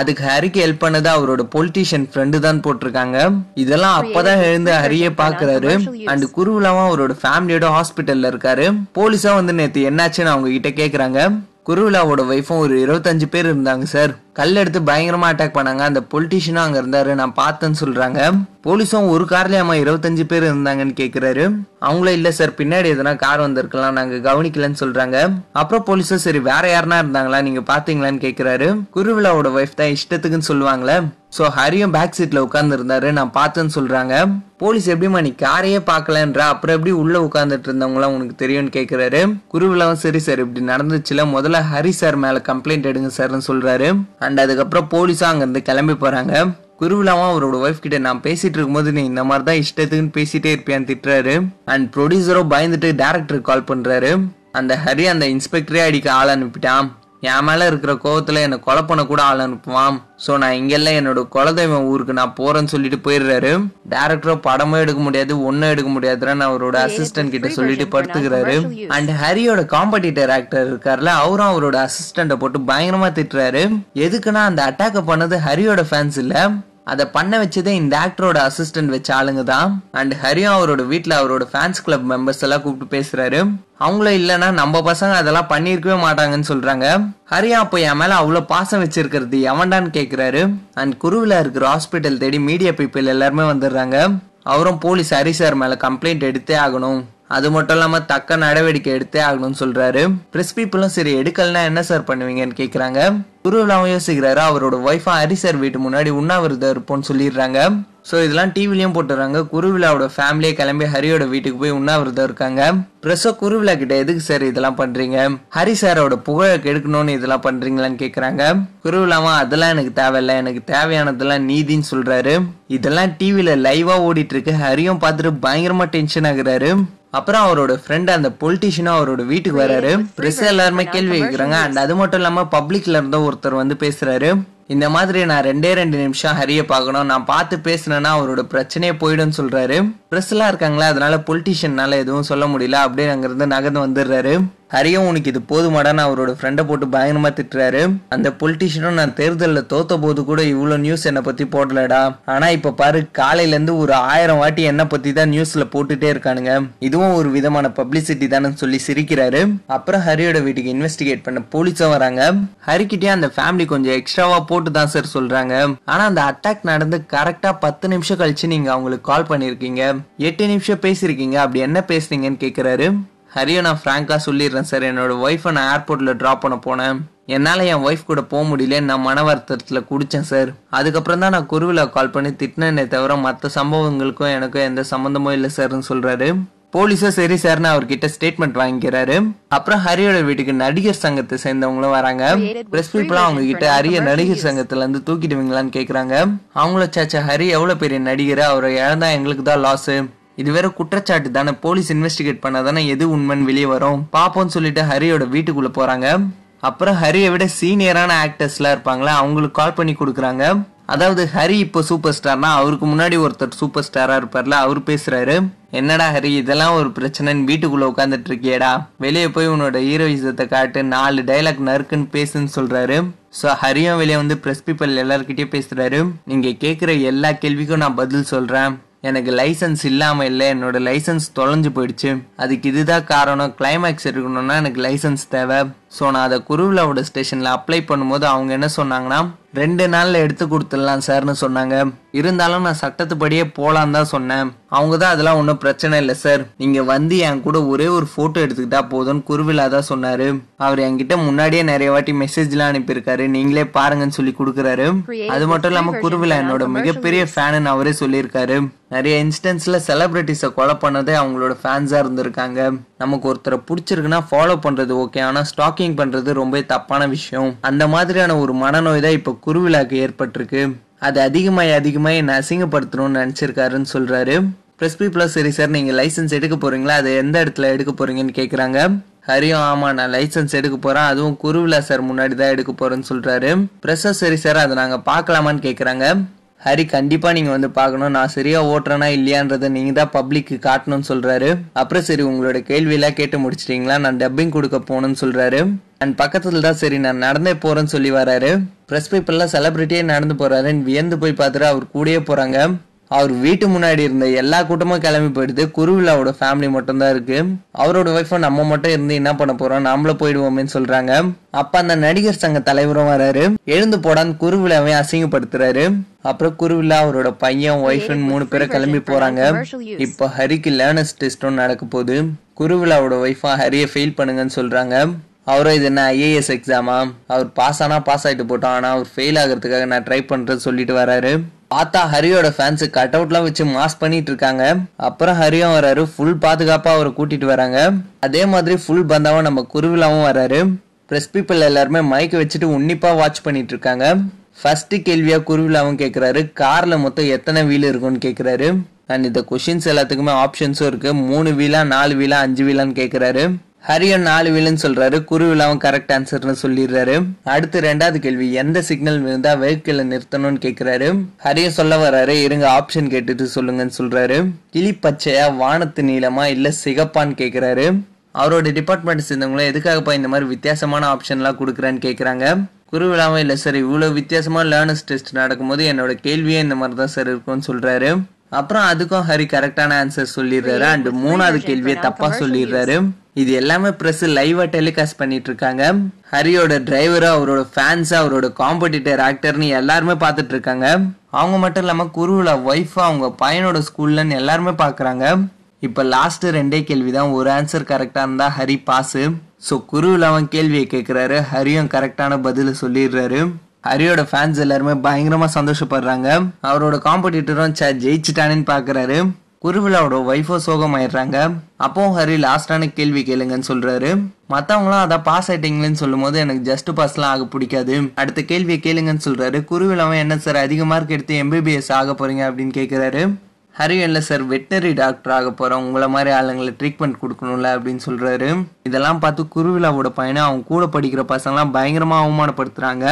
அதுக்கு ஹரிக்கு ஹெல்ப் பண்ணது அவரோட பொலிட்டீஷியன் ஃப்ரெண்டு தான் போட்டிருக்காங்க. இதெல்லாம் அப்பதான் எழுந்து ஹரியே பாக்குறாரு அண்ட் குருவிலாவும் அவரோட ஃபேமிலியோட ஹாஸ்பிட்டல்ல இருக்காரு. போலீஸா வந்து நேத்து என்னாச்சுன்னு அவங்க கிட்ட கேக்குறாங்க. குருவிலாவோட ஒய்ஃபும் ஒரு இருபத்தஞ்சு பேர் இருந்தாங்க சார் கல் எடுத்து பயங்கரமா அட்டாக் பண்ணாங்க. அந்த பொலிட்டிஷியனும் அங்க இருந்தாரு. நான் பார்த்தேன்னு சொல்றாங்க. போலீஸும் ஒரு கார்லயாமா இருபத்தஞ்சு பேர் இருந்தாங்கன்னு கேக்குறாரு. அவங்களும் இல்ல சார் பின்னாடி எதனா கார் வந்திருக்கலாம். நாங்க கவனிக்கலன்னு சொல்றாங்க. அப்புறம் போலீஸும் சரி வேற யாருனா இருந்தாங்களா? நீங்க பாத்தீங்களான்னு கேக்குறாரு. குருவிழாவோட ஒய்ஃப் தான் இஷ்டத்துக்குன்னு சொல்லுவாங்களே. ஸோ ஹரியும் பேக் சீட்டில் உட்காந்துருந்தாரு நான் பார்த்தேன்னு சொல்கிறாங்க போலீஸ் எப்படிமா நீ காரையே பார்க்கலன்ற? அப்புறம் எப்படி உள்ளே உட்காந்துட்டு இருந்தவங்களாம் உனக்கு தெரியும்னு கேட்குறாரு குருவிலாவும் சரி சார் இப்படி நடந்துச்சுல. முதல்ல ஹரி சார் மேலே கம்ப்ளைண்ட் எடுங்க சார்னு சொல்கிறாரு அண்ட் அதுக்கப்புறம் போலீஸும் அங்கேருந்து கிளம்பி போகிறாங்க குருவிலாவும் அவரோட ஒய்ஃப் கிட்ட நான் பேசிட்டு இருக்கும்போது நீ இந்த மாதிரி தான் இஷ்டத்துக்குன்னு பேசிட்டே இருப்பியான்னு திட்டுறாரு. அண்ட் ப்ரொடியூசரோ பயந்துட்டு டேரக்டருக்கு கால் பண்ணுறாரு அந்த ஹரி அந்த இன்ஸ்பெக்டரே அடிக்க ஆள் அனுப்பிட்டான். என் மேல இருக்கிற கோவத்துல என்னை கொலை பண்ண கூட ஆள் அனுப்புவான். சோ நான் இங்கெல்லாம் என்னோட குலதெய்வம் ஊருக்கு நான் போறேன்னு சொல்லிட்டு போயிடுறாரு. டேரக்டரும் படமும் எடுக்க முடியாது ஒன்னும் எடுக்க முடியாதுன்னு அவரோட அசிஸ்டன்ட் கிட்ட சொல்லிட்டு படுத்துக்கிறாரு. அண்ட் ஹரியோட காம்படிட்டர் ஆக்டர் இருக்கார்ல அவரும் அவரோட அசிஸ்டண்ட போட்டு பயங்கரமா திட்டுறாரு. எதுக்குன்னா அந்த அட்டாக்க பண்ணது ஹரியோட ஃபேன்ஸ் இல்ல. அதை பண்ண வச்சதே இந்த ஆக்டரோட அசிஸ்டன்ட் வச்ச ஆளுங்க தான். அண்ட் ஹரியும் அவரோட வீட்டில் அவரோட ஃபேன்ஸ் கிளப் மெம்பர்ஸ் எல்லாம் கூப்பிட்டு பேசுறாரு. அவங்களும் இல்லைன்னா நம்ம பசங்க அதெல்லாம் பண்ணியிருக்கவே மாட்டாங்கன்னு சொல்றாங்க. ஹரியா அப்போ என் மேலே அவ்வளோ பாசம் வச்சிருக்கிறது எவன்டான்னு கேட்குறாரு அண்ட் குருவில் இருக்கிற ஹாஸ்பிட்டல் தேடி மீடியா பீப்புள் எல்லாருமே வந்துடுறாங்க. அவரும் போலீஸ் ஹரி சார் மேலே கம்ப்ளைண்ட் எடுத்தே ஆகணும். அது மட்டும் இல்லாமல் தக்க நடவடிக்கை எடுத்தே ஆகணும்னு சொல்கிறாரு ப்ரெஸ் பீப்புளும் சரி எடுக்கலனா என்ன சார் பண்ணுவீங்கன்னு கேட்குறாங்க குருவிலாவும் யோசிக்கிறாரு அவரோட ஒய்ஃபா ஹரி சார் வீட்டு முன்னாடி உண்ணாவிரதம் இருப்போம்னு சொல்லிடுறாங்க. ஸோ இதெல்லாம் டிவிலையும் போட்டுறாங்க. குருவிழாவோட ஃபேமிலியை கிளம்பி ஹரியோட வீட்டுக்கு போய் உண்ணாவிரதம் இருக்காங்க. ப்ரெஸ்ஸோ குருவிழா கிட்ட எதுக்கு சார் இதெல்லாம் பண்றீங்க? ஹரி சாரோட புகழை கெடுக்கணும்னு இதெல்லாம் பண்றீங்களான்னு கேட்குறாங்க குருவிழாமா அதெல்லாம் எனக்கு தேவையில்ல. எனக்கு தேவையானதெல்லாம் நீதின்னு சொல்றாரு. இதெல்லாம் டிவியில லைவா ஓடிட்டு இருக்கு. ஹரியும் பார்த்துட்டு பயங்கரமா டென்ஷன் ஆகுறாரு. அப்புறம் அவரோட ஃப்ரெண்ட் அந்த பொலிட்டிஷியனும் அவரோட வீட்டுக்கு வராரு. பிரஸ் எல்லாருமே கேள்வி கேட்குறாங்க அண்ட் அது மட்டும் இல்லாம பப்ளிக்ல இருந்த ஒருத்தர் வந்து பேசுறாரு. இந்த மாதிரி நான் ரெண்டே ரெண்டு நிமிஷம் ஹரிய பார்க்கணும். நான் பார்த்து பேசினேன்னா அவரோட பிரச்சனையே போயிடும்னு சொல்றாரு. பிரஸ் எல்லாம் இருக்காங்களா? அதனால பொலிட்டிஷியன்னால எதுவும் சொல்ல முடியல. அப்படியே அங்கிருந்து நகர்ந்து வந்துடுறாரு. ஹரியும் உனக்கு இது போதுமாடான்னு அவரோட ஃப்ரெண்டை போட்டு பயங்கரமாக திட்டுறாரு. அந்த பொலிட்டிஷியனும் நான் தேர்தலில் தோத்த போது கூட இவ்வளோ நியூஸ் என்னை பற்றி போடலடா. ஆனால் இப்போ பாரு காலையிலேருந்து ஒரு ஆயிரம் வாட்டி என்னை பற்றி தான் நியூஸில் போட்டுட்டே இருக்கானுங்க. இதுவும் ஒரு விதமான பப்ளிசிட்டி தானே சொல்லி சிரிக்கிறாரு. அப்புறம் ஹரியோட வீட்டுக்கு இன்வெஸ்டிகேட் பண்ண போலீஸும் வராங்க. ஹரிக்கிட்டே அந்த ஃபேமிலி கொஞ்சம் எக்ஸ்ட்ராவாக போட்டு தான் சார் சொல்கிறாங்க ஆனால் அந்த அட்டாக் நடந்து கரெக்டாக பத்து நிமிஷம் கழிச்சு நீங்கள் அவங்களுக்கு கால் பண்ணியிருக்கீங்க எட்டு நிமிஷம் பேசியிருக்கீங்க. அப்படி என்ன பேசுனீங்கன்னு கேட்குறாரு ஹரியோ நான் ஃப்ராங்கா சொல்லிடுறேன் சார். என்னோட ஒய்ஃபை நான் ஏர்போர்ட்ல ட்ராப் பண்ண போனேன். என்னால் என் ஒய்ஃப் கூட போக முடியல நான் மன வருத்தத்தில் குடித்தேன் சார். அதுக்கப்புறம் தான் நான் குருவில கால் பண்ணி திட்டினேனே தவிர மற்ற சம்பவங்களுக்கும் எனக்கும் எந்த சம்மந்தமும் இல்லை சார்னு சொல்றாரு. போலீஸும் சரி சார்னு அவர்கிட்ட ஸ்டேட்மெண்ட் வாங்கிக்கிறாரு. அப்புறம் ஹரியோட வீட்டுக்கு நடிகர் சங்கத்தை சேர்ந்தவங்களும் வராங்க. பிரஸ் பீப்புளும் அவங்க கிட்ட ஹரிய நடிகர் சங்கத்துல இருந்து தூக்கிடுவீங்களான்னு கேக்குறாங்க. அவங்கள சாச்சா ஹரி எவ்வளவு பெரிய நடிகர்? அவரை இழந்தா எங்களுக்கு தான் லாஸ் இது வேற குற்றச்சாட்டு தானே போலீஸ் இன்வெஸ்டிகேட் பண்ணாதானே எது உண்மைன்னு வெளியே வரும். பாப்போம்னு சொல்லிட்டு ஹரியோட வீட்டுக்குள்ள போறாங்க. அப்புறம் ஹரியை விட சீனியரான ஆக்டர்ஸ்லாம் இருப்பாங்களா அவங்களுக்கு கால் பண்ணி கொடுக்குறாங்க. அதாவது ஹரி இப்போ சூப்பர் ஸ்டார்னா அவருக்கு முன்னாடி ஒருத்தர் சூப்பர் ஸ்டாரா இருப்பார்ல அவர் பேசுறாரு. என்னடா ஹரி இதெல்லாம் ஒரு பிரச்சனைன்னு வீட்டுக்குள்ள உட்காந்துட்டு இருக்கியடா. வெளியே போய் உன்னோட ஹீரோயிசத்தை காட்டு நாலு டைலாக் நறுக்குன்னு பேசுன்னு சொல்றாரு. ஸோ ஹரியும் வெளியே வந்து ப்ரெஸ் பீப்பிள் எல்லார்கிட்டயும் பேசுறாரு. நீங்க கேட்குற எல்லா கேள்விக்கும் நான் பதில் சொல்றேன். எனக்கு லைசன்ஸ் இல்லாமல் இல்லை என்னோட லைசன்ஸ் தொலைஞ்சு போயிடுச்சு. அதுக்கு இதுதான் காரணம். கிளைமேக்ஸ் இருக்கணும்னா எனக்கு லைசன்ஸ் தேவை. ஸோ நான் அதை குருவிலாவோட ஸ்டேஷனில் அப்ளை பண்ணும்போது அவங்க என்ன சொன்னாங்கன்னா ரெண்டு நாளில் எடுத்து கொடுத்துடலாம் சார்னு சொன்னாங்க. இருந்தாலும் நான் சட்டத்துப்படியே போலான்னு தான் சொன்னேன். அவங்க தான் அதெல்லாம் ஒன்றும் பிரச்சனை இல்லை சார் நீங்கள் வந்து என் கூட ஒரே ஒரு ஃபோட்டோ எடுத்துக்கிட்டா போதும்னு குருவிலா தான் சொன்னார். அவர் என்கிட்ட முன்னாடியே நிறைய வாட்டி மெசேஜ்லாம் அனுப்பியிருக்காரு. நீங்களே பாருங்கன்னு சொல்லி கொடுக்குறாரு. அது மட்டும் இல்லாமல் குருவிலா என்னோட மிகப்பெரிய ஃபேனுன்னு அவரே சொல்லியிருக்காரு. நிறைய இன்ஸ்டன்ஸ்ல செலிபிரிட்டிஸை கொலை பண்ணதே அவங்களோட ஃபேன்ஸா இருந்திருக்காங்க. நமக்கு ஒருத்தரை பிடிச்சிருக்குன்னா ஃபாலோ பண்ணுறது ஓகே ஆனால் ஸ்டாக்கிங் பண்ணுறது ரொம்ப தப்பான விஷயம். அந்த மாதிரியான ஒரு மனநோய் தான் இப்போ குருவிழாக்கு ஏற்பட்டிருக்கு. அது அதிகமாகி அதிகமாக என்ன அசிங்கப்படுத்தணும்னு நினச்சிருக்காருன்னு சொல்கிறாரு ப்ரெஸ் ப்ளஸ் சரி சார் நீங்கள் லைசன்ஸ் எடுக்க போகிறீங்களா அது எந்த இடத்துல எடுக்க போகிறீங்கன்னு கேட்குறாங்க ஹரியும் ஆமா நான் லைசன்ஸ் எடுக்க போகிறேன் அதுவும் குருவிழா சார் முன்னாடி தான் எடுக்க போகிறேன்னு சொல்கிறாரு ப்ரெஸ்ஸர் சரி சார் அதை நாங்கள் பார்க்கலாமான்னு கேட்குறாங்க ஹரி கண்டிப்பாக நீங்கள் வந்து பார்க்கணும். நான் சரியாக ஓட்டுறேனா இல்லையான்றதை நீங்கள் தான் பப்ளிக்கு காட்டணும்னு சொல்கிறாரு அப்புறம் சரி உங்களோட கேள்வியெல்லாம் கேட்டு முடிச்சிட்டிங்களா? நான் டப்பிங் கொடுக்க போகணும்னு சொல்கிறாரு அண்ட் பக்கத்தில் தான் சரி நான் நடந்தே போகிறேன்னு சொல்லி வராரு. ப்ரெஸ் பேப்பர்லாம் செலிபிரிட்டியே நடந்து போறாருன்னு வியந்து போய் பார்த்துட்டு அவர் கூடயே போகிறாங்க அவர் வீட்டு முன்னாடி இருந்த எல்லா கூட்டமும் கிளம்பி போயிடுது. குருவிழாவோட ஃபேமிலி மட்டும்தான் இருக்கு. அவரோட ஒய்ஃபும் நம்ம மட்டும் இருந்து என்ன பண்ண போறோம்? நாமளும் போயிடுவோமேன்னு சொல்றாங்க. அப்ப அந்த நடிகர் சங்க தலைவரும் வராரு. எழுந்து போடான்னு குருவிழாவை அசிங்கப்படுத்துறாரு. அப்புறம் குருவிழா அவரோட பையன் ஒய்ஃப்னு மூணு பேரும் கிளம்பி போறாங்க. இப்போ ஹரிக்கு லேர்னர்ஸ் டெஸ்டும் நடக்க போகுது. குருவிழாவோட ஒய்ஃபா ஹரியை ஃபெயில் பண்ணுங்கன்னு சொல்றாங்க. அவரும் இது என்ன ஐஏஎஸ் எக்ஸாமா அவர் பாஸ் ஆனா பாஸ் ஆகிட்டு போட்டோம் ஆனா அவர் ஃபெயில் ஆகிறதுக்காக நான் ட்ரை பண்ணுறது சொல்லிட்டு வராரு. பார்த்தா ஹரியோட ஃபேன்ஸு கட் அவுட்லாம் வச்சு மாஸ் பண்ணிட்டு இருக்காங்க. அப்புறம் ஹரியும் வராரு. ஃபுல் பாதுகாப்பாக அவரை கூட்டிட்டு வராங்க. அதே மாதிரி ஃபுல் பந்தாவும் நம்ம குருவிலாவும் வராரு. ப்ரெஸ் பீப்புள் எல்லாருமே மைக் வச்சுட்டு உன்னிப்பாக வாட்ச் பண்ணிட்டு இருக்காங்க. ஃபர்ஸ்ட் கேள்வியாக குருவிலாவும் கேட்குறாரு காரில் மொத்தம் எத்தனை வீல் இருக்கும்னு கேட்குறாரு அண்ட் இந்த கொஷின்ஸ் எல்லாத்துக்குமே ஆப்ஷன்ஸும் இருக்குது மூணு வீலா நாலு வீலா அஞ்சு வீலான்னு கேட்குறாரு ஹரியன் நாலு வீலுன்னு சொல்றாரு. குருவிலாவும் கரெக்ட் ஆன்சர்னு சொல்லிடுறாரு. அடுத்து ரெண்டாவது கேள்வி எந்த சிக்னல் விழுந்தா வெஹிக்கிளை நிறுத்தணும்னு கேக்குறாரு. ஹரியன் சொல்ல வராரு இருங்க ஆப்ஷன் கேட்டுட்டு சொல்லுங்கன்னு சொல்றாரு. கிளி பச்சையா வானத்து நீளமா இல்ல சிகப்பான்னு கேக்குறாரு. அவரோட டிபார்ட்மெண்ட் சேர்ந்தவங்களும் எதுக்காகப்பா இந்த மாதிரி வித்தியாசமான ஆப்ஷன்லாம் கொடுக்குறேன்னு கேக்குறாங்க. குருவிழாவும் இல்லை சார் இவ்வளோ வித்தியாசமாக லேர்னர்ஸ் டெஸ்ட் நடக்கும்போது என்னோட கேள்வியே இந்த மாதிரி தான் சார் இருக்கும்னு சொல்கிறாரு அப்புறம் அதுக்கும் ஹரி கரெக்டான ஆன்சர் சொல்லிடுறாரு. அண்ட் மூணாவது கேள்வியை தப்பா சொல்லிடுறாரு. இது எல்லாமே ப்ரெஸ் லைவாக டெலிகாஸ்ட் பண்ணிட்டு இருக்காங்க ஹரியோட டிரைவரு அவரோட ஃபேன்ஸாக அவரோட காம்படிட்டர் ஆக்டர்னு எல்லாருமே பார்த்துட்டு இருக்காங்க அவங்க மட்டும் இல்லாமல் குருவில் ஒய்ஃபாக அவங்க பையனோட ஸ்கூல்லன்னு எல்லாருமே பார்க்குறாங்க. இப்போ லாஸ்ட் ரெண்டே கேள்வி தான் ஒரு ஆன்சர் கரெக்டாக இருந்தால் ஹரி பாஸு ஸோ குருவில் அவன் கேள்வியை கேட்குறாரு ஹரியும் கரெக்டான பதிலை சொல்லிடுறாரு. ஹரியோட ஃபேன்ஸ் எல்லாருமே பயங்கரமாக சந்தோஷப்படுறாங்க. அவரோட காம்படிட்டரும் சே ஜெயிச்சுட்டானேன்னு பார்க்குறாரு. குருவிழாவோட ஒய்ஃபோ சோகமாயிடுறாங்க. அப்போ ஹரி லாஸ்டான கேள்வி கேளுங்கன்னு சொல்றாரு. மற்றவங்களாம் அதான் பாஸ் ஆயிட்டீங்களேன்னு சொல்லும்போது எனக்கு ஜஸ்ட் பாஸ்லாம் ஆக பிடிக்காது. அடுத்த கேள்வியை கேளுங்கன்னு சொல்றாரு. குருவிழாவன் என்ன சார் அதிக மார்க் எடுத்து எம்பிபிஎஸ் ஆக போறீங்க? அப்படின்னு கேட்கிறாரு ஹரி இல்லை சார் வெட்டினரி டாக்டர் ஆக போகிறோம் உங்களை மாதிரி ஆளுங்களை ட்ரீட்மெண்ட் கொடுக்கணும்ல? அப்படின்னு சொல்கிறாரு இதெல்லாம் பார்த்து குருவிழாவோட பையனை அவங்க கூட படிக்கிற பசங்களாம் பயங்கரமாக அவமானப்படுத்துகிறாங்க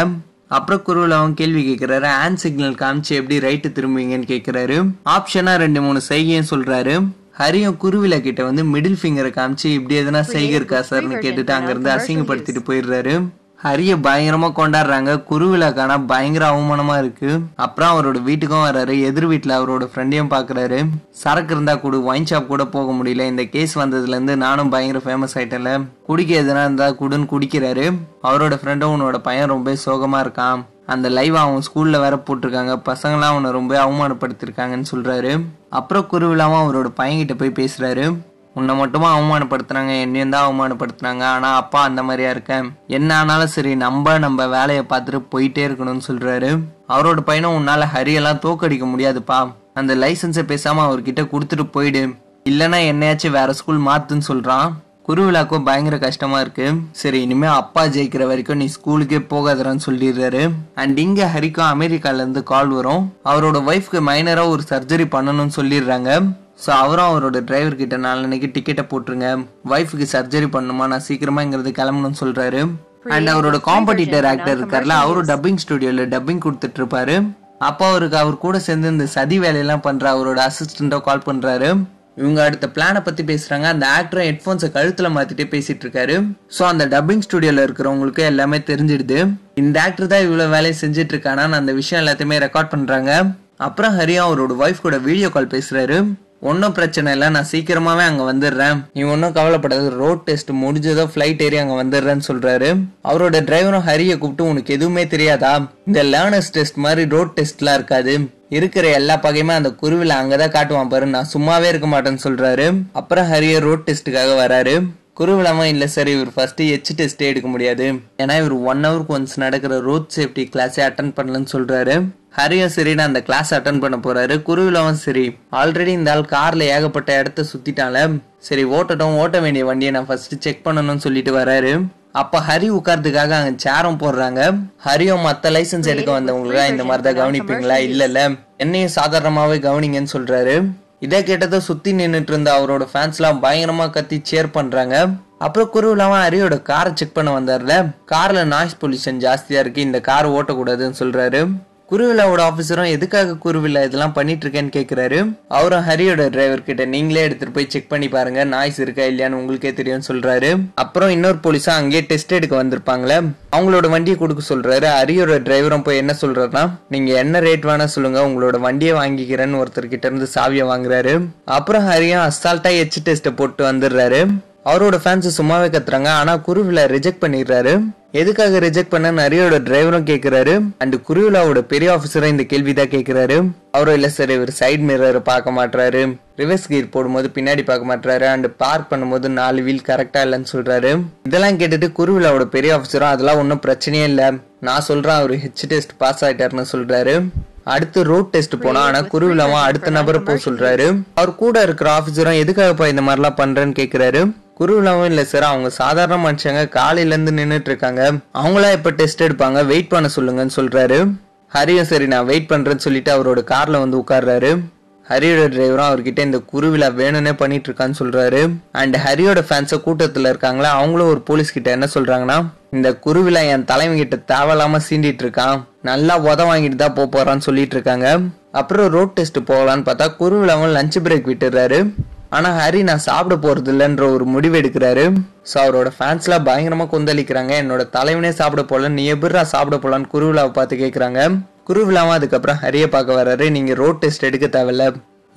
அப்புறம் குருவில் அவன் கேள்வி கேட்கிறாரு ஹேண்ட் சிக்னல் காமிச்சு எப்படி ரைட்டு திரும்புவீங்கன்னு கேட்கிறாரு ஆப்ஷனா ரெண்டு மூணு செய்கையும் சொல்றாரு. ஹரியும் குருவில கிட்ட வந்து மிடில் ஃபிங்கரை காமிச்சு இப்படி எதனா செய்கை இருக்கா சார்னு கேட்டுட்டு அங்கிருந்து அசிங்கப்படுத்திட்டு போயிடுறாரு. ஹரிய பயங்கரமா கொண்டாடுறாங்க. குருவிழாக்கான பயங்கர அவமானமா இருக்கு. அப்புறம் அவரோட வீட்டுக்கும் வர்றாரு. எதிர் வீட்டுல அவரோட ஃப்ரெண்டையும் பாக்குறாரு. சரக்கு இருந்தா கூட ஒயின் ஷாப் கூட போக முடியல. இந்த கேஸ் வந்ததுல இருந்து நானும் பயங்கர ஃபேமஸ் ஆயிட்டேன்ல. குடிக்க எதுனா இருந்தா குடுன்னு குடிக்கிறாரு. அவரோட ஃப்ரெண்டும் உன்னோட பையன் ரொம்ப சோகமா இருக்கான். அந்த லைவ் அவன் ஸ்கூலில் வேற போட்டிருக்காங்க. பசங்களாம் அவனை ரொம்ப அவமானப்படுத்திருக்காங்கன்னு சொல்கிறாரு அப்புறம் குருவிழாவும் அவரோட பையன்கிட்ட போய் பேசுகிறாரு உன்னை மட்டுமா அவமானப்படுத்துனாங்க என்னையும் தான் அவமானப்படுத்துனாங்க ஆனால் அப்பா அந்த மாதிரியா இருக்கேன் என்ன ஆனாலும் சரி நம்ம நம்ம வேலையை பார்த்துட்டு போயிட்டே இருக்கணும்னு சொல்கிறாரு அவரோட பையனும் உன்னால் ஹரியெல்லாம் தோக்கடிக்க முடியாதுப்பா. அந்த லைசன்ஸை பேசாமல் அவர்கிட்ட கொடுத்துட்டு போயிடு. இல்லைன்னா என்னையாச்சும் வேற ஸ்கூல் மாத்துன்னு சொல்கிறான் குருவிழாக்கும் பயங்கர கஷ்டமா இருக்கு. சரி இனிமே அப்பா ஜெயிக்கிற வரைக்கும் நீ ஸ்கூலுக்கே போகாதரான்னு சொல்லிடுறாரு. அண்ட் இங்க ஹரிக்கும் அமெரிக்கால இருந்து கால் வரும். அவரோட ஒய்ஃப்க்கு மைனரா ஒரு சர்ஜரி பண்ணணும்னு சொல்லிடுறாங்க. ஸோ அவரும் அவரோட டிரைவர் கிட்ட நாளன்னைக்கு டிக்கெட்டை போட்டுருங்க. ஒய்ஃபுக்கு சர்ஜரி பண்ணுமா? நான் சீக்கிரமா இங்கிறது கிளம்பணும்னு சொல்றாரு. அண்ட் அவரோட காம்படிட்டர் ஆக்டர் இருக்கார்ல அவரும் டப்பிங் ஸ்டுடியோல டப்பிங் கொடுத்துட்டு இருப்பாரு அப்போ அவருக்கு அவர் கூட சேர்ந்து இந்த சதி வேலையெல்லாம் பண்ற அவரோட அசிஸ்டண்டோ கால் பண்றாரு. இவங்க அடுத்த பிளானை பத்தி பேசுறாங்க. அந்த ஆக்டர் ஹெட்ஃபோன்ஸை கழுத்துல மாத்திட்டே பேசிட்டு இருக்காரு ஸோ அந்த டப்பிங் ஸ்டுடியோல இருக்கிறவங்களுக்கு எல்லாமே தெரிஞ்சிடுது. இந்த ஆக்டர் தான் இவ்வளவு வேலையை செஞ்சுட்டு இருக்கானா அந்த விஷயம் எல்லாத்தையுமே ரெக்கார்ட் பண்றாங்க. அப்புறம் ஹரியா அவரோட ஒய்ஃப் கூட வீடியோ கால் பேசுறாரு. ஒன்றும் பிரச்சனை இல்லை. நான் சீக்கிரமாவே அங்கே வந்துடுறேன். நீ ஒன்றும் கவலைப்படாது. ரோட் டெஸ்ட் முடிஞ்சதோ ஃப்ளைட் ஏறி அங்கே வந்துடுறேன்னு சொல்கிறாரு அவரோட டிரைவரும் ஹரியை கூப்பிட்டு உனக்கு எதுவுமே தெரியாதா? இந்த லேர்னர்ஸ் டெஸ்ட் மாதிரி ரோட் டெஸ்ட்லாம் இருக்காது. இருக்கிற எல்லா பகையுமே அந்த குருவில் அங்கே தான் காட்டுவான் பாரு. நான் சும்மாவே இருக்க மாட்டேன்னு சொல்கிறாரு அப்புறம் ஹரியை ரோட் டெஸ்ட்டுக்காக வராரு. குருவிலாம இல்ல சார் இவர் ஃபர்ஸ்ட் எச் டெஸ்டே எடுக்க முடியாது. ஏன்னா இவர் ஒன் ஹவருக்கு ஒன்ஸ் நடக்கிற ரோட் சேஃப்டி கிளாஸே அட்டன் பண்ணலன்னு சொல்றாரு. ஹரியும் சரின்னு அந்த கிளாஸ் அட்டன் பண்ண போறாரு. குருவிலாவும் சரி. ஆல்ரெடி இந்த ஆள் கார்ல ஏகப்பட்ட இடத்த சுத்திட்டால சரி ஓட்டட்டும் ஓட்ட வேண்டிய வண்டியை நான் ஃபர்ஸ்ட் செக் பண்ணணும்னு சொல்லிட்டு வராரு. அப்ப ஹரி உட்கார்றதுக்காக அங்க சேரும் போடுறாங்க. ஹரியும் மத்த லைசென்ஸ் எடுக்க வந்தவங்களுக்கு இந்த மாதிரி தான் கவனிப்பீங்களா? இல்ல இல்ல. என்னையும் சாதாரணமாவே கவனிங்கன்னு சொல்றாரு. இதை கேட்டதை சுத்தி நின்றுட்டு இருந்த அவரோட ஃபேன்ஸ்லாம் பயங்கரமா கத்தி சேர் பண்றாங்க. அப்புறம் குருவிலாம் ஹரியோட காரை செக் பண்ண வந்தார்ல. கார்ல நாய்ஸ் பொல்யூஷன் ஜாஸ்தியா இருக்கு இந்த கார் ஓட்டக்கூடாதுன்னு சொல்றாரு. குருவிழாவோட ஆஃபீஸரும் எதுக்காக குருவிழா இதெல்லாம் பண்ணிட்டு இருக்கேன்னு கேட்குறாரு அவரும் ஹரியோட டிரைவர் கிட்ட நீங்களே எடுத்துட்டு போய் செக் பண்ணி பாருங்க நாய்ஸ் இருக்கா இல்லையான்னு உங்களுக்கே தெரியும்னு சொல்றாரு. அப்புறம் இன்னொரு போலீஸா அங்கேயே டெஸ்ட் எடுக்க வந்திருப்பாங்களே அவங்களோட வண்டியை கொடுக்க சொல்றாரு. ஹரியோட டிரைவரும் போய் என்ன சொல்றாருன்னா நீங்க என்ன ரேட் வேணா சொல்லுங்க உங்களோட வண்டியை வாங்கிக்கிறேன்னு ஒருத்தர் கிட்ட இருந்து சாவியை வாங்குறாரு. அப்புறம் ஹரியும் அசால்ட்டா எச் டெஸ்ட்டை போட்டு வந்துடுறாரு. அவரோட ஃபேன்ஸ் சும்மாவே கத்துறாங்க. ஆனா குருவில ரிஜெக்ட் பண்ணிடுறாரு. எதுக்காக ரிஜெக்ட் பண்ண நரியோட டிரைவரும் கேக்குறாரு. அண்ட் குருவிலாவோட பெரிய ஆபீசரும் இந்த கேள்வி தான் கேக்குறாரு. அவரும் இல்ல சார் இவர் சைடு மிரர் பார்க்க மாட்டாரு ரிவர்ஸ் கீர் போடும்போது பின்னாடி பார்க்க மாட்டாரு அண்ட் பார்க் பண்ணும்போது நாலு வீல் கரெக்டா இல்லைன்னு சொல்றாரு. இதெல்லாம் கேட்டுட்டு குருவிலாவோட பெரிய ஆபீசரும் அதெல்லாம் ஒன்றும் பிரச்சனையே இல்லை. நான் சொல்றேன் அவர் ஹெச் டெஸ்ட் பாஸ் ஆயிட்டாருன்னு சொல்றாரு. அடுத்து ரோட் டெஸ்ட் போனா ஆனா குருவிலாவும் அடுத்த நபரை போக சொல்றாரு. அவர் கூட இருக்கிற ஆபீசரும் எதுக்காகப்பா இந்த மாதிரிலாம் பண்றேன்னு கேக்குறாரு. குருவிலாவும் இல்லை சார் அவங்க சாதாரண மனுஷங்க காலையிலேருந்து நின்றுட்டு இருக்காங்க அவங்களா இப்போ டெஸ்ட் எடுப்பாங்க. வெயிட் பண்ண சொல்லுங்கன்னு சொல்கிறாரு ஹரியும் சரி நான் வெயிட் பண்ணுறேன்னு சொல்லிட்டு அவரோட காரில் வந்து உட்கார்றாரு. ஹரியோட டிரைவரும் அவர்கிட்ட இந்த குருவிழா வேணும்னே பண்ணிட்டு இருக்கான்னு சொல்றாரு. அண்ட் ஹரியோட ஃபேன்ஸை கூட்டத்தில் இருக்காங்களா? அவங்களும் ஒரு போலீஸ் கிட்ட என்ன சொல்றாங்கன்னா இந்த குருவிழா என் தலைவன் கிட்ட தேவையில்லாம சீண்டிட்டு இருக்கான் நல்லா உத வாங்கிட்டு தான் போக போறான்னு சொல்லிட்டு இருக்காங்க அப்புறம் ரோட் டெஸ்ட் போகலான்னு பார்த்தா குருவிழாவும் லஞ்ச் பிரேக் விட்டுறாரு. ஆனால் ஹரி நான் சாப்பிட போகிறது இல்லைன்ற ஒரு முடிவு எடுக்கிறாரு. ஸோ அவரோட ஃபேன்ஸ்லாம் பயங்கரமாக கொந்தளிக்கிறாங்க. என்னோட தலைவனே சாப்பிட போல நீ எப்படிரா சாப்பிட போகலான்னு குருவிழாவை பார்த்து கேட்குறாங்க குருவிழாவும் அதுக்கப்புறம் ஹரியை பார்க்க வர்றாரு. நீங்கள் ரோட் டெஸ்ட் எடுக்க தேவையில்ல.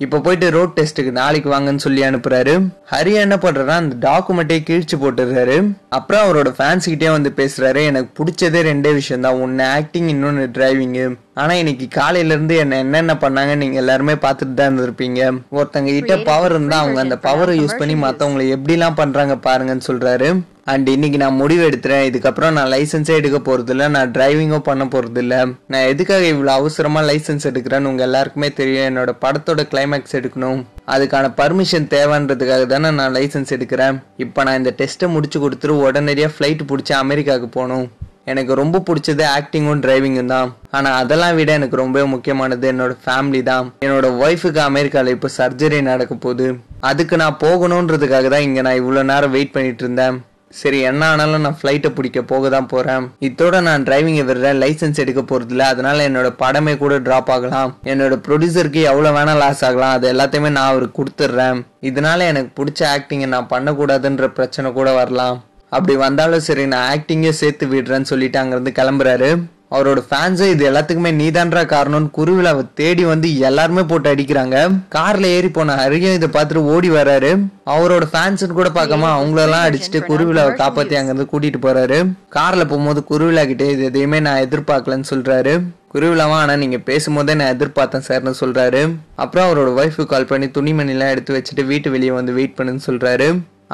இப்போ போயிட்டு ரோட் டெஸ்ட்டுக்கு நாளைக்கு வாங்கன்னு சொல்லி அனுப்புறாரு. ஹரி என்ன பண்றாருன்னா அந்த டாக்குமெண்ட்டே கிழிச்சு போட்டுடுறாரு. அப்புறம் அவரோட ஃபேன்ஸ் கிட்டே வந்து பேசுறாரு எனக்கு பிடிச்சதே ரெண்டே விஷயம் தான் ஒன்னு ஆக்டிங் இன்னொன்னு டிரைவிங்கு ஆனா இன்னைக்கு காலையில இருந்து என்ன என்னென்ன பண்ணாங்க நீங்க எல்லாருமே பார்த்துட்டு தான் இருந்திருப்பீங்க. ஒருத்தங்க கிட்ட பவர் இருந்தா அவங்க அந்த பவரை யூஸ் பண்ணி மத்தவங்களை எப்படிலாம் பண்றாங்க பாருங்கன்னு சொல்றாரு. அண்ட் இன்னைக்கு நான் முடிவு எடுத்துறேன் இதுக்கப்புறம் நான் லைசன்ஸே எடுக்க போறது நான் டிரைவிங்கும் பண்ண போகிறதில்ல நான் எதுக்காக இவ்வளோ அவசரமாக லைசன்ஸ் எடுக்கிறேன்னு உங்கள் எல்லாருக்குமே தெரியும். என்னோட படத்தோட கிளைமேக்ஸ் எடுக்கணும். அதுக்கான பர்மிஷன் தேவைன்றதுக்காக தானே நான் லைசன்ஸ் எடுக்கிறேன். இப்போ நான் இந்த டெஸ்ட்டை முடிச்சு கொடுத்துட்டு உடனடியாக ஃப்ளைட் பிடிச்சி அமெரிக்காவுக்கு போகணும். எனக்கு ரொம்ப பிடிச்சது ஆக்டிங்கும் டிரைவிங்கும் தான். ஆனால் அதெல்லாம் விட எனக்கு ரொம்ப முக்கியமானது என்னோட ஃபேமிலி தான். என்னோட ஒய்ஃபுக்கு அமெரிக்காவில் இப்போ சர்ஜரி நடக்க போகுது. அதுக்கு நான் போகணுன்றதுக்காக தான் இங்கே நான் இவ்வளோ நேரம் வெயிட் பண்ணிட்டு இருந்தேன். சரி என்ன ஆனாலும் நான் ஃப்ளைட்டை பிடிக்க போக தான் போகிறேன் இதோட நான் டிரைவிங்கை விடுறேன். லைசன்ஸ் எடுக்க போகிறதில்ல அதனால என்னோட படமே கூட ட்ராப் ஆகலாம். என்னோட ப்ரொடியூசருக்கு எவ்வளோ வேணால் லாஸ் ஆகலாம். அது எல்லாத்தையுமே நான் அவருக்கு கொடுத்துட்றேன். இதனால எனக்கு பிடிச்ச ஆக்டிங்கை நான் பண்ணக்கூடாதுன்ற பிரச்சனை கூட வரலாம். அப்படி வந்தாலும் சரி நான் ஆக்டிங்கே சேர்த்து விடுறேன்னு சொல்லிட்டு அங்கேருந்து கிளம்புறாரு. அவரோட ஃபேன்ஸும் இது எல்லாத்துக்குமே நீதான்றா காரணம்னு குருவிழாவை தேடி வந்து எல்லாருமே போட்டு அடிக்கிறாங்க. கார்ல ஏறி போன ஹரியும் இதை பார்த்துட்டு ஓடி வராரு. அவரோட ஃபேன்ஸ்னு கூட பார்க்காம அவங்களெல்லாம் அடிச்சுட்டு குருவிழாவை காப்பாத்தி அங்கிருந்து கூட்டிட்டு போறாரு. கார்ல போகும்போது குருவிழா கிட்டே இது எதையுமே நான் எதிர்பார்க்கலன்னு சொல்றாரு. குருவிழாவா ஆனா நீங்க பேசும்போதே நான் எதிர்பார்த்தேன் சார்னு சொல்றாரு. அப்புறம் அவரோட ஒய்ஃபுக்கு கால் பண்ணி துணிமணிலாம் எடுத்து வச்சுட்டு வீட்டு வெளியே வந்து வெயிட் பண்ணுன்னு சொல்றாரு.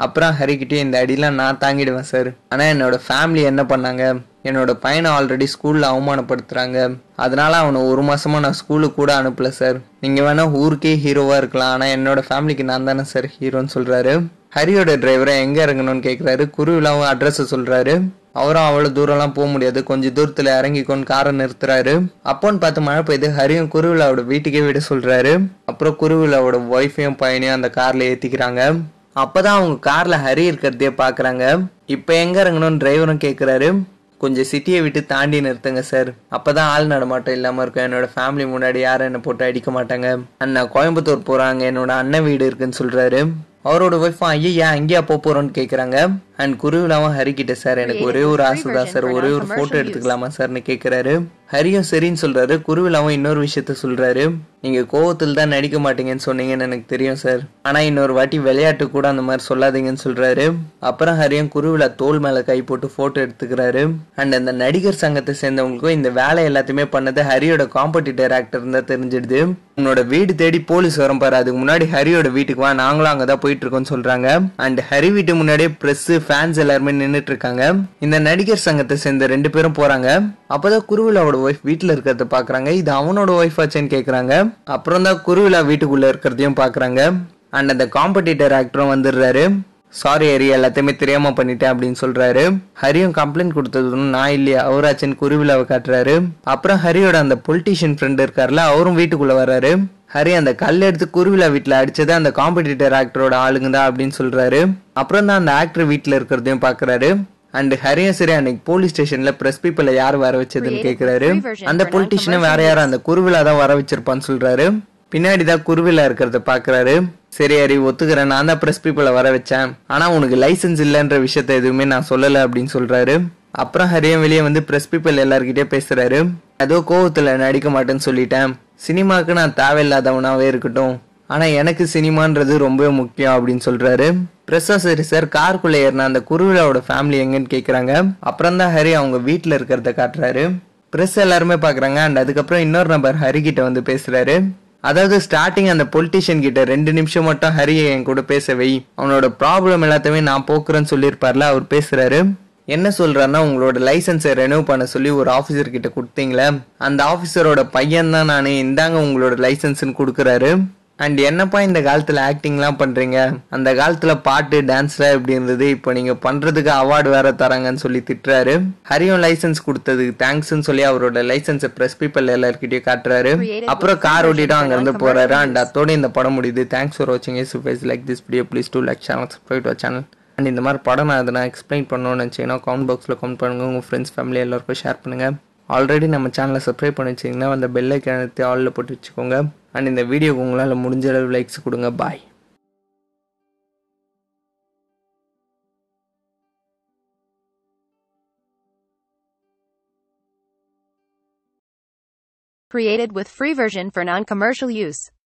அப்புறம் ஹரிக்கிட்டே இந்த அடிலாம் நான் தாங்கிடுவேன் சார் ஆனால் என்னோட ஃபேமிலி என்ன பண்ணாங்க? என்னோட பையனை ஆல்ரெடி ஸ்கூலில் அவமானப்படுத்துகிறாங்க அதனால அவனை ஒரு மாதமாக நான் ஸ்கூலுக்கு கூட அனுப்பலை சார் நீங்கள் வேணால் ஊருக்கே ஹீரோவாக இருக்கலாம். ஆனால் என்னோடய ஃபேமிலிக்கு நான் தானே சார் ஹீரோன்னு சொல்கிறாரு ஹரியோட டிரைவரை எங்கே இறங்கணும்னு கேட்குறாரு குருவிழாவும் அட்ரஸை சொல்கிறாரு அவரும் அவ்வளோ தூரம்லாம் போக முடியாது. கொஞ்சம் தூரத்தில் இறங்கிக்கொண்டு காரை நிறுத்துறாரு. அப்போன்னு பார்த்து மழை பெய்யுது ஹரியும் குருவிழாவோட வீட்டுக்கே விட சொல்கிறாரு அப்புறம் குருவிழாவோட ஒய்ஃபையும் பையனையும் அந்த காரில் ஏற்றிக்கிறாங்க அப்பதான் அவங்க காரில் ஹரி இருக்கிறதே பார்க்குறாங்க இப்போ எங்கே இறங்கணும்னு டிரைவரும் கேட்குறாரு கொஞ்சம் சிட்டியை விட்டு தாண்டி நிறுத்துங்க சார் அப்பதான் ஆள் நடமாட்டம் இல்லாமல் இருக்கும். என்னோட ஃபேமிலி முன்னாடி யாரும் என்னை போட்டு அடிக்க மாட்டாங்க. அண்ணா கோயம்புத்தூர் போகிறாங்க என்னோட அண்ணன் வீடு இருக்குன்னு சொல்கிறாரு அவரோட ஒய்ஃபும் ஐயா அங்கேயா போக போகிறோன்னு கேட்குறாங்க அண்ட் குருவிழாவும் ஹரி கிட்ட சார் எனக்கு ஒரே ஒரு ஆசை தான் சார் ஒரே ஒரு போட்டோ எடுத்துக்கலாமா சார்னு கேக்குறாரு. ஹரியும் சரின்னு சொல்றாரு. குருவிழாவும் இன்னொரு விஷயத்த சொல்றாரு. நீங்க கோவத்தில் தான் நடிக்க மாட்டீங்கன்னு சொன்னீங்கன்னு எனக்கு தெரியும் சார் ஆனா இன்னொரு வாட்டி விளையாட்டு கூட அந்த மாதிரி சொல்லாதீங்கன்னு சொல்றாரு. அப்புறம் ஹரியும் குருவிழா தோல் மேல கை போட்டு போட்டோ எடுத்துக்கிறாரு. அண்ட் அந்த நடிகர் சங்கத்தை சேர்ந்தவங்களுக்கும் இந்த வேலை எல்லாத்தையுமே பண்ணது ஹரியோட காம்படிட்டர் ஆக்டர் தான் தெரிஞ்சிடுது. உன்னோட வீடு தேடி போலீஸ் வரும் பாரு. அதுக்கு முன்னாடி ஹரியோட வீட்டுக்கு வா. நாங்களும் அங்கதான் போயிட்டு இருக்கோம்னு சொல்றாங்க. அண்ட் ஹரி வீட்டு முன்னாடியே பிரஸ் ஃபேன்ஸ் எல்லாருமே நின்றுட்டு இருக்காங்க இந்த நடிகர் சங்கத்தை சேர்ந்த ரெண்டு பேரும் போறாங்க. அப்பதான் குருவிழாவோட ஒய்ஃப் வீட்டில் இருக்கிறத பாக்குறாங்க. இது அவனோட ஒய்ஃப் ஆச்சேன்னு கேட்குறாங்க அப்புறம் தான் குருவிழா வீட்டுக்குள்ள இருக்கிறதையும் பாக்குறாங்க. அண்ட் அந்த காம்படிட்டர் ஆக்டரும் வந்துடுறாரு. சாரி ஹரி எல்லாத்தையுமே தெரியாம பண்ணிட்டேன் அப்படின்னு சொல்றாரு. ஹரியும் கம்ப்ளைண்ட் கொடுத்ததும் நான் இல்லையா அவராச்சன் குருவிழாவை காட்டுறாரு. அப்புறம் ஹரியோட அந்த பொலிட்டீஷியன் ஃப்ரெண்ட் இருக்கார்ல அவரும் வீட்டுக்குள்ள வர்றாரு. ஹரி அந்த கல் எடுத்து குருவிழா வீட்டுல அடிச்சது அந்த காம்படிட்டர் ஆக்டரோட ஆளுங்க தான் அப்படின்னு சொல்றாரு. அப்புறம் தான் அந்த ஆக்டர் வீட்டுல இருக்கிறதையும் பாக்குறாரு. அண்ட் ஹரியும் சரி அன்னைக்கு போலீஸ் ஸ்டேஷன்ல பிரஸ் பீப்பிள யார் வர வச்சதுன்னு கேக்குறாரு. அந்த பொலிட்டிஷியனும் வேற யாரும் அந்த குருவிழா தான் வர வச்சிருப்பான்னு சொல்றாரு. பின்னாடி தான் குருவிழா இருக்கிறத பாக்குறாரு. சரி ஹரி ஒத்துக்கிறேன். நான் தான் பிரஸ் பீப்பிளை வர வச்சேன். ஆனா உனக்கு லைசென்ஸ் இல்லைன்ற விஷயத்த எதுவுமே நான் சொல்லல அப்படின்னு சொல்றாரு. அப்புறம் ஹரியம் வெளியே வந்து ப்ரெஸ் பீப்பிள் எல்லார்கிட்டே பேசுறாரு. ஏதோ கோவத்தில் நடிக்க மாட்டேன்னு சொல்லிட்டேன். சினிமாவுக்கு நான் தேவையில்லாதவனாகவே இருக்கட்டும். ஆனால் எனக்கு சினிமான்றது ரொம்ப முக்கியம் அப்படின்னு சொல்கிறாரு பிரஸ்ஸா சரி சார் காருக்குள்ளே ஏறின அந்த குருவிழாவோட ஃபேமிலி எங்கன்னு கேட்குறாங்க அப்புறம் தான் ஹரி அவங்க வீட்டில் இருக்கிறத காட்டுறாரு. ப்ரெஸ் எல்லாருமே பார்க்குறாங்க அண்ட் அதுக்கப்புறம் இன்னொரு நபர் ஹரி கிட்ட வந்து பேசுகிறாரு அதாவது ஸ்டார்டிங் அந்த பொலிட்டிஷியன் கிட்ட ரெண்டு நிமிஷம் மட்டும் ஹரியை என் கூட பேச வை. அவனோட ப்ராப்ளம் எல்லாத்தையுமே நான் போக்குறேன்னு சொல்லியிருப்பார்ல அவர் பேசுகிறாரு என்ன சொல்றாருன்னா உங்களோட லைசன்ஸை ரெனியூ பண்ண சொல்லி ஒரு ஆஃபீஸர் கிட்ட கொடுத்தீங்களே அந்த ஆஃபீஸரோட பையன் தான் நான் இந்தாங்க உங்களோட லைசன்ஸ்னு கொடுக்குறாரு. அண்ட் என்னப்பா இந்த காலத்துல ஆக்டிங்லாம் பண்றீங்க? அந்த காலத்துல பாட்டு டான்ஸ்லாம் எப்படி இருந்தது? இப்போ நீங்க பண்றதுக்கு அவார்டு வேற தராங்கன்னு சொல்லி திட்டுறாரு. ஹரியும் லைசன்ஸ் கொடுத்ததுக்கு தேங்க்ஸ்னு சொல்லி அவரோட லைசன்ஸை ப்ரெஸ் பீப்பிள் எல்லாருக்கிட்டையும் காட்டுறாரு. அப்புறம் கார் ஓட்டிட்டு அங்கேருந்து போகிறாரு போறாரு. அண்ட் அதோட இந்த படம் முடியுது. தேங்க்ஸ் ஃபார் வாட்சிங் is like this video please do like channel subscribe channel and இந்த மாதிரி படம் நான் அதை நான் எக்ஸ்பிளைன் பண்ணணும்னு நினச்சிங்கன்னா கமெண்ட் பாக்ஸில் கமெண்ட் பண்ணுங்கள் உங்கள் ஃப்ரெண்ட்ஸ் ஃபேமிலி எல்லாருக்கும் ஷேர் பண்ணுங்கள் ஆல்ரெடி நம்ம சேனலை சப்ஸ்கிரைப் பண்ணி வச்சிங்கன்னா அந்த பெல்லை கிணத்து ஆளில் போட்டு வச்சுக்கோங்க. அண்ட் இந்த வீடியோக்கு உங்களால் முடிஞ்ச அளவு லைக்ஸ் கொடுங்க. பாய் created with free version for non-commercial use.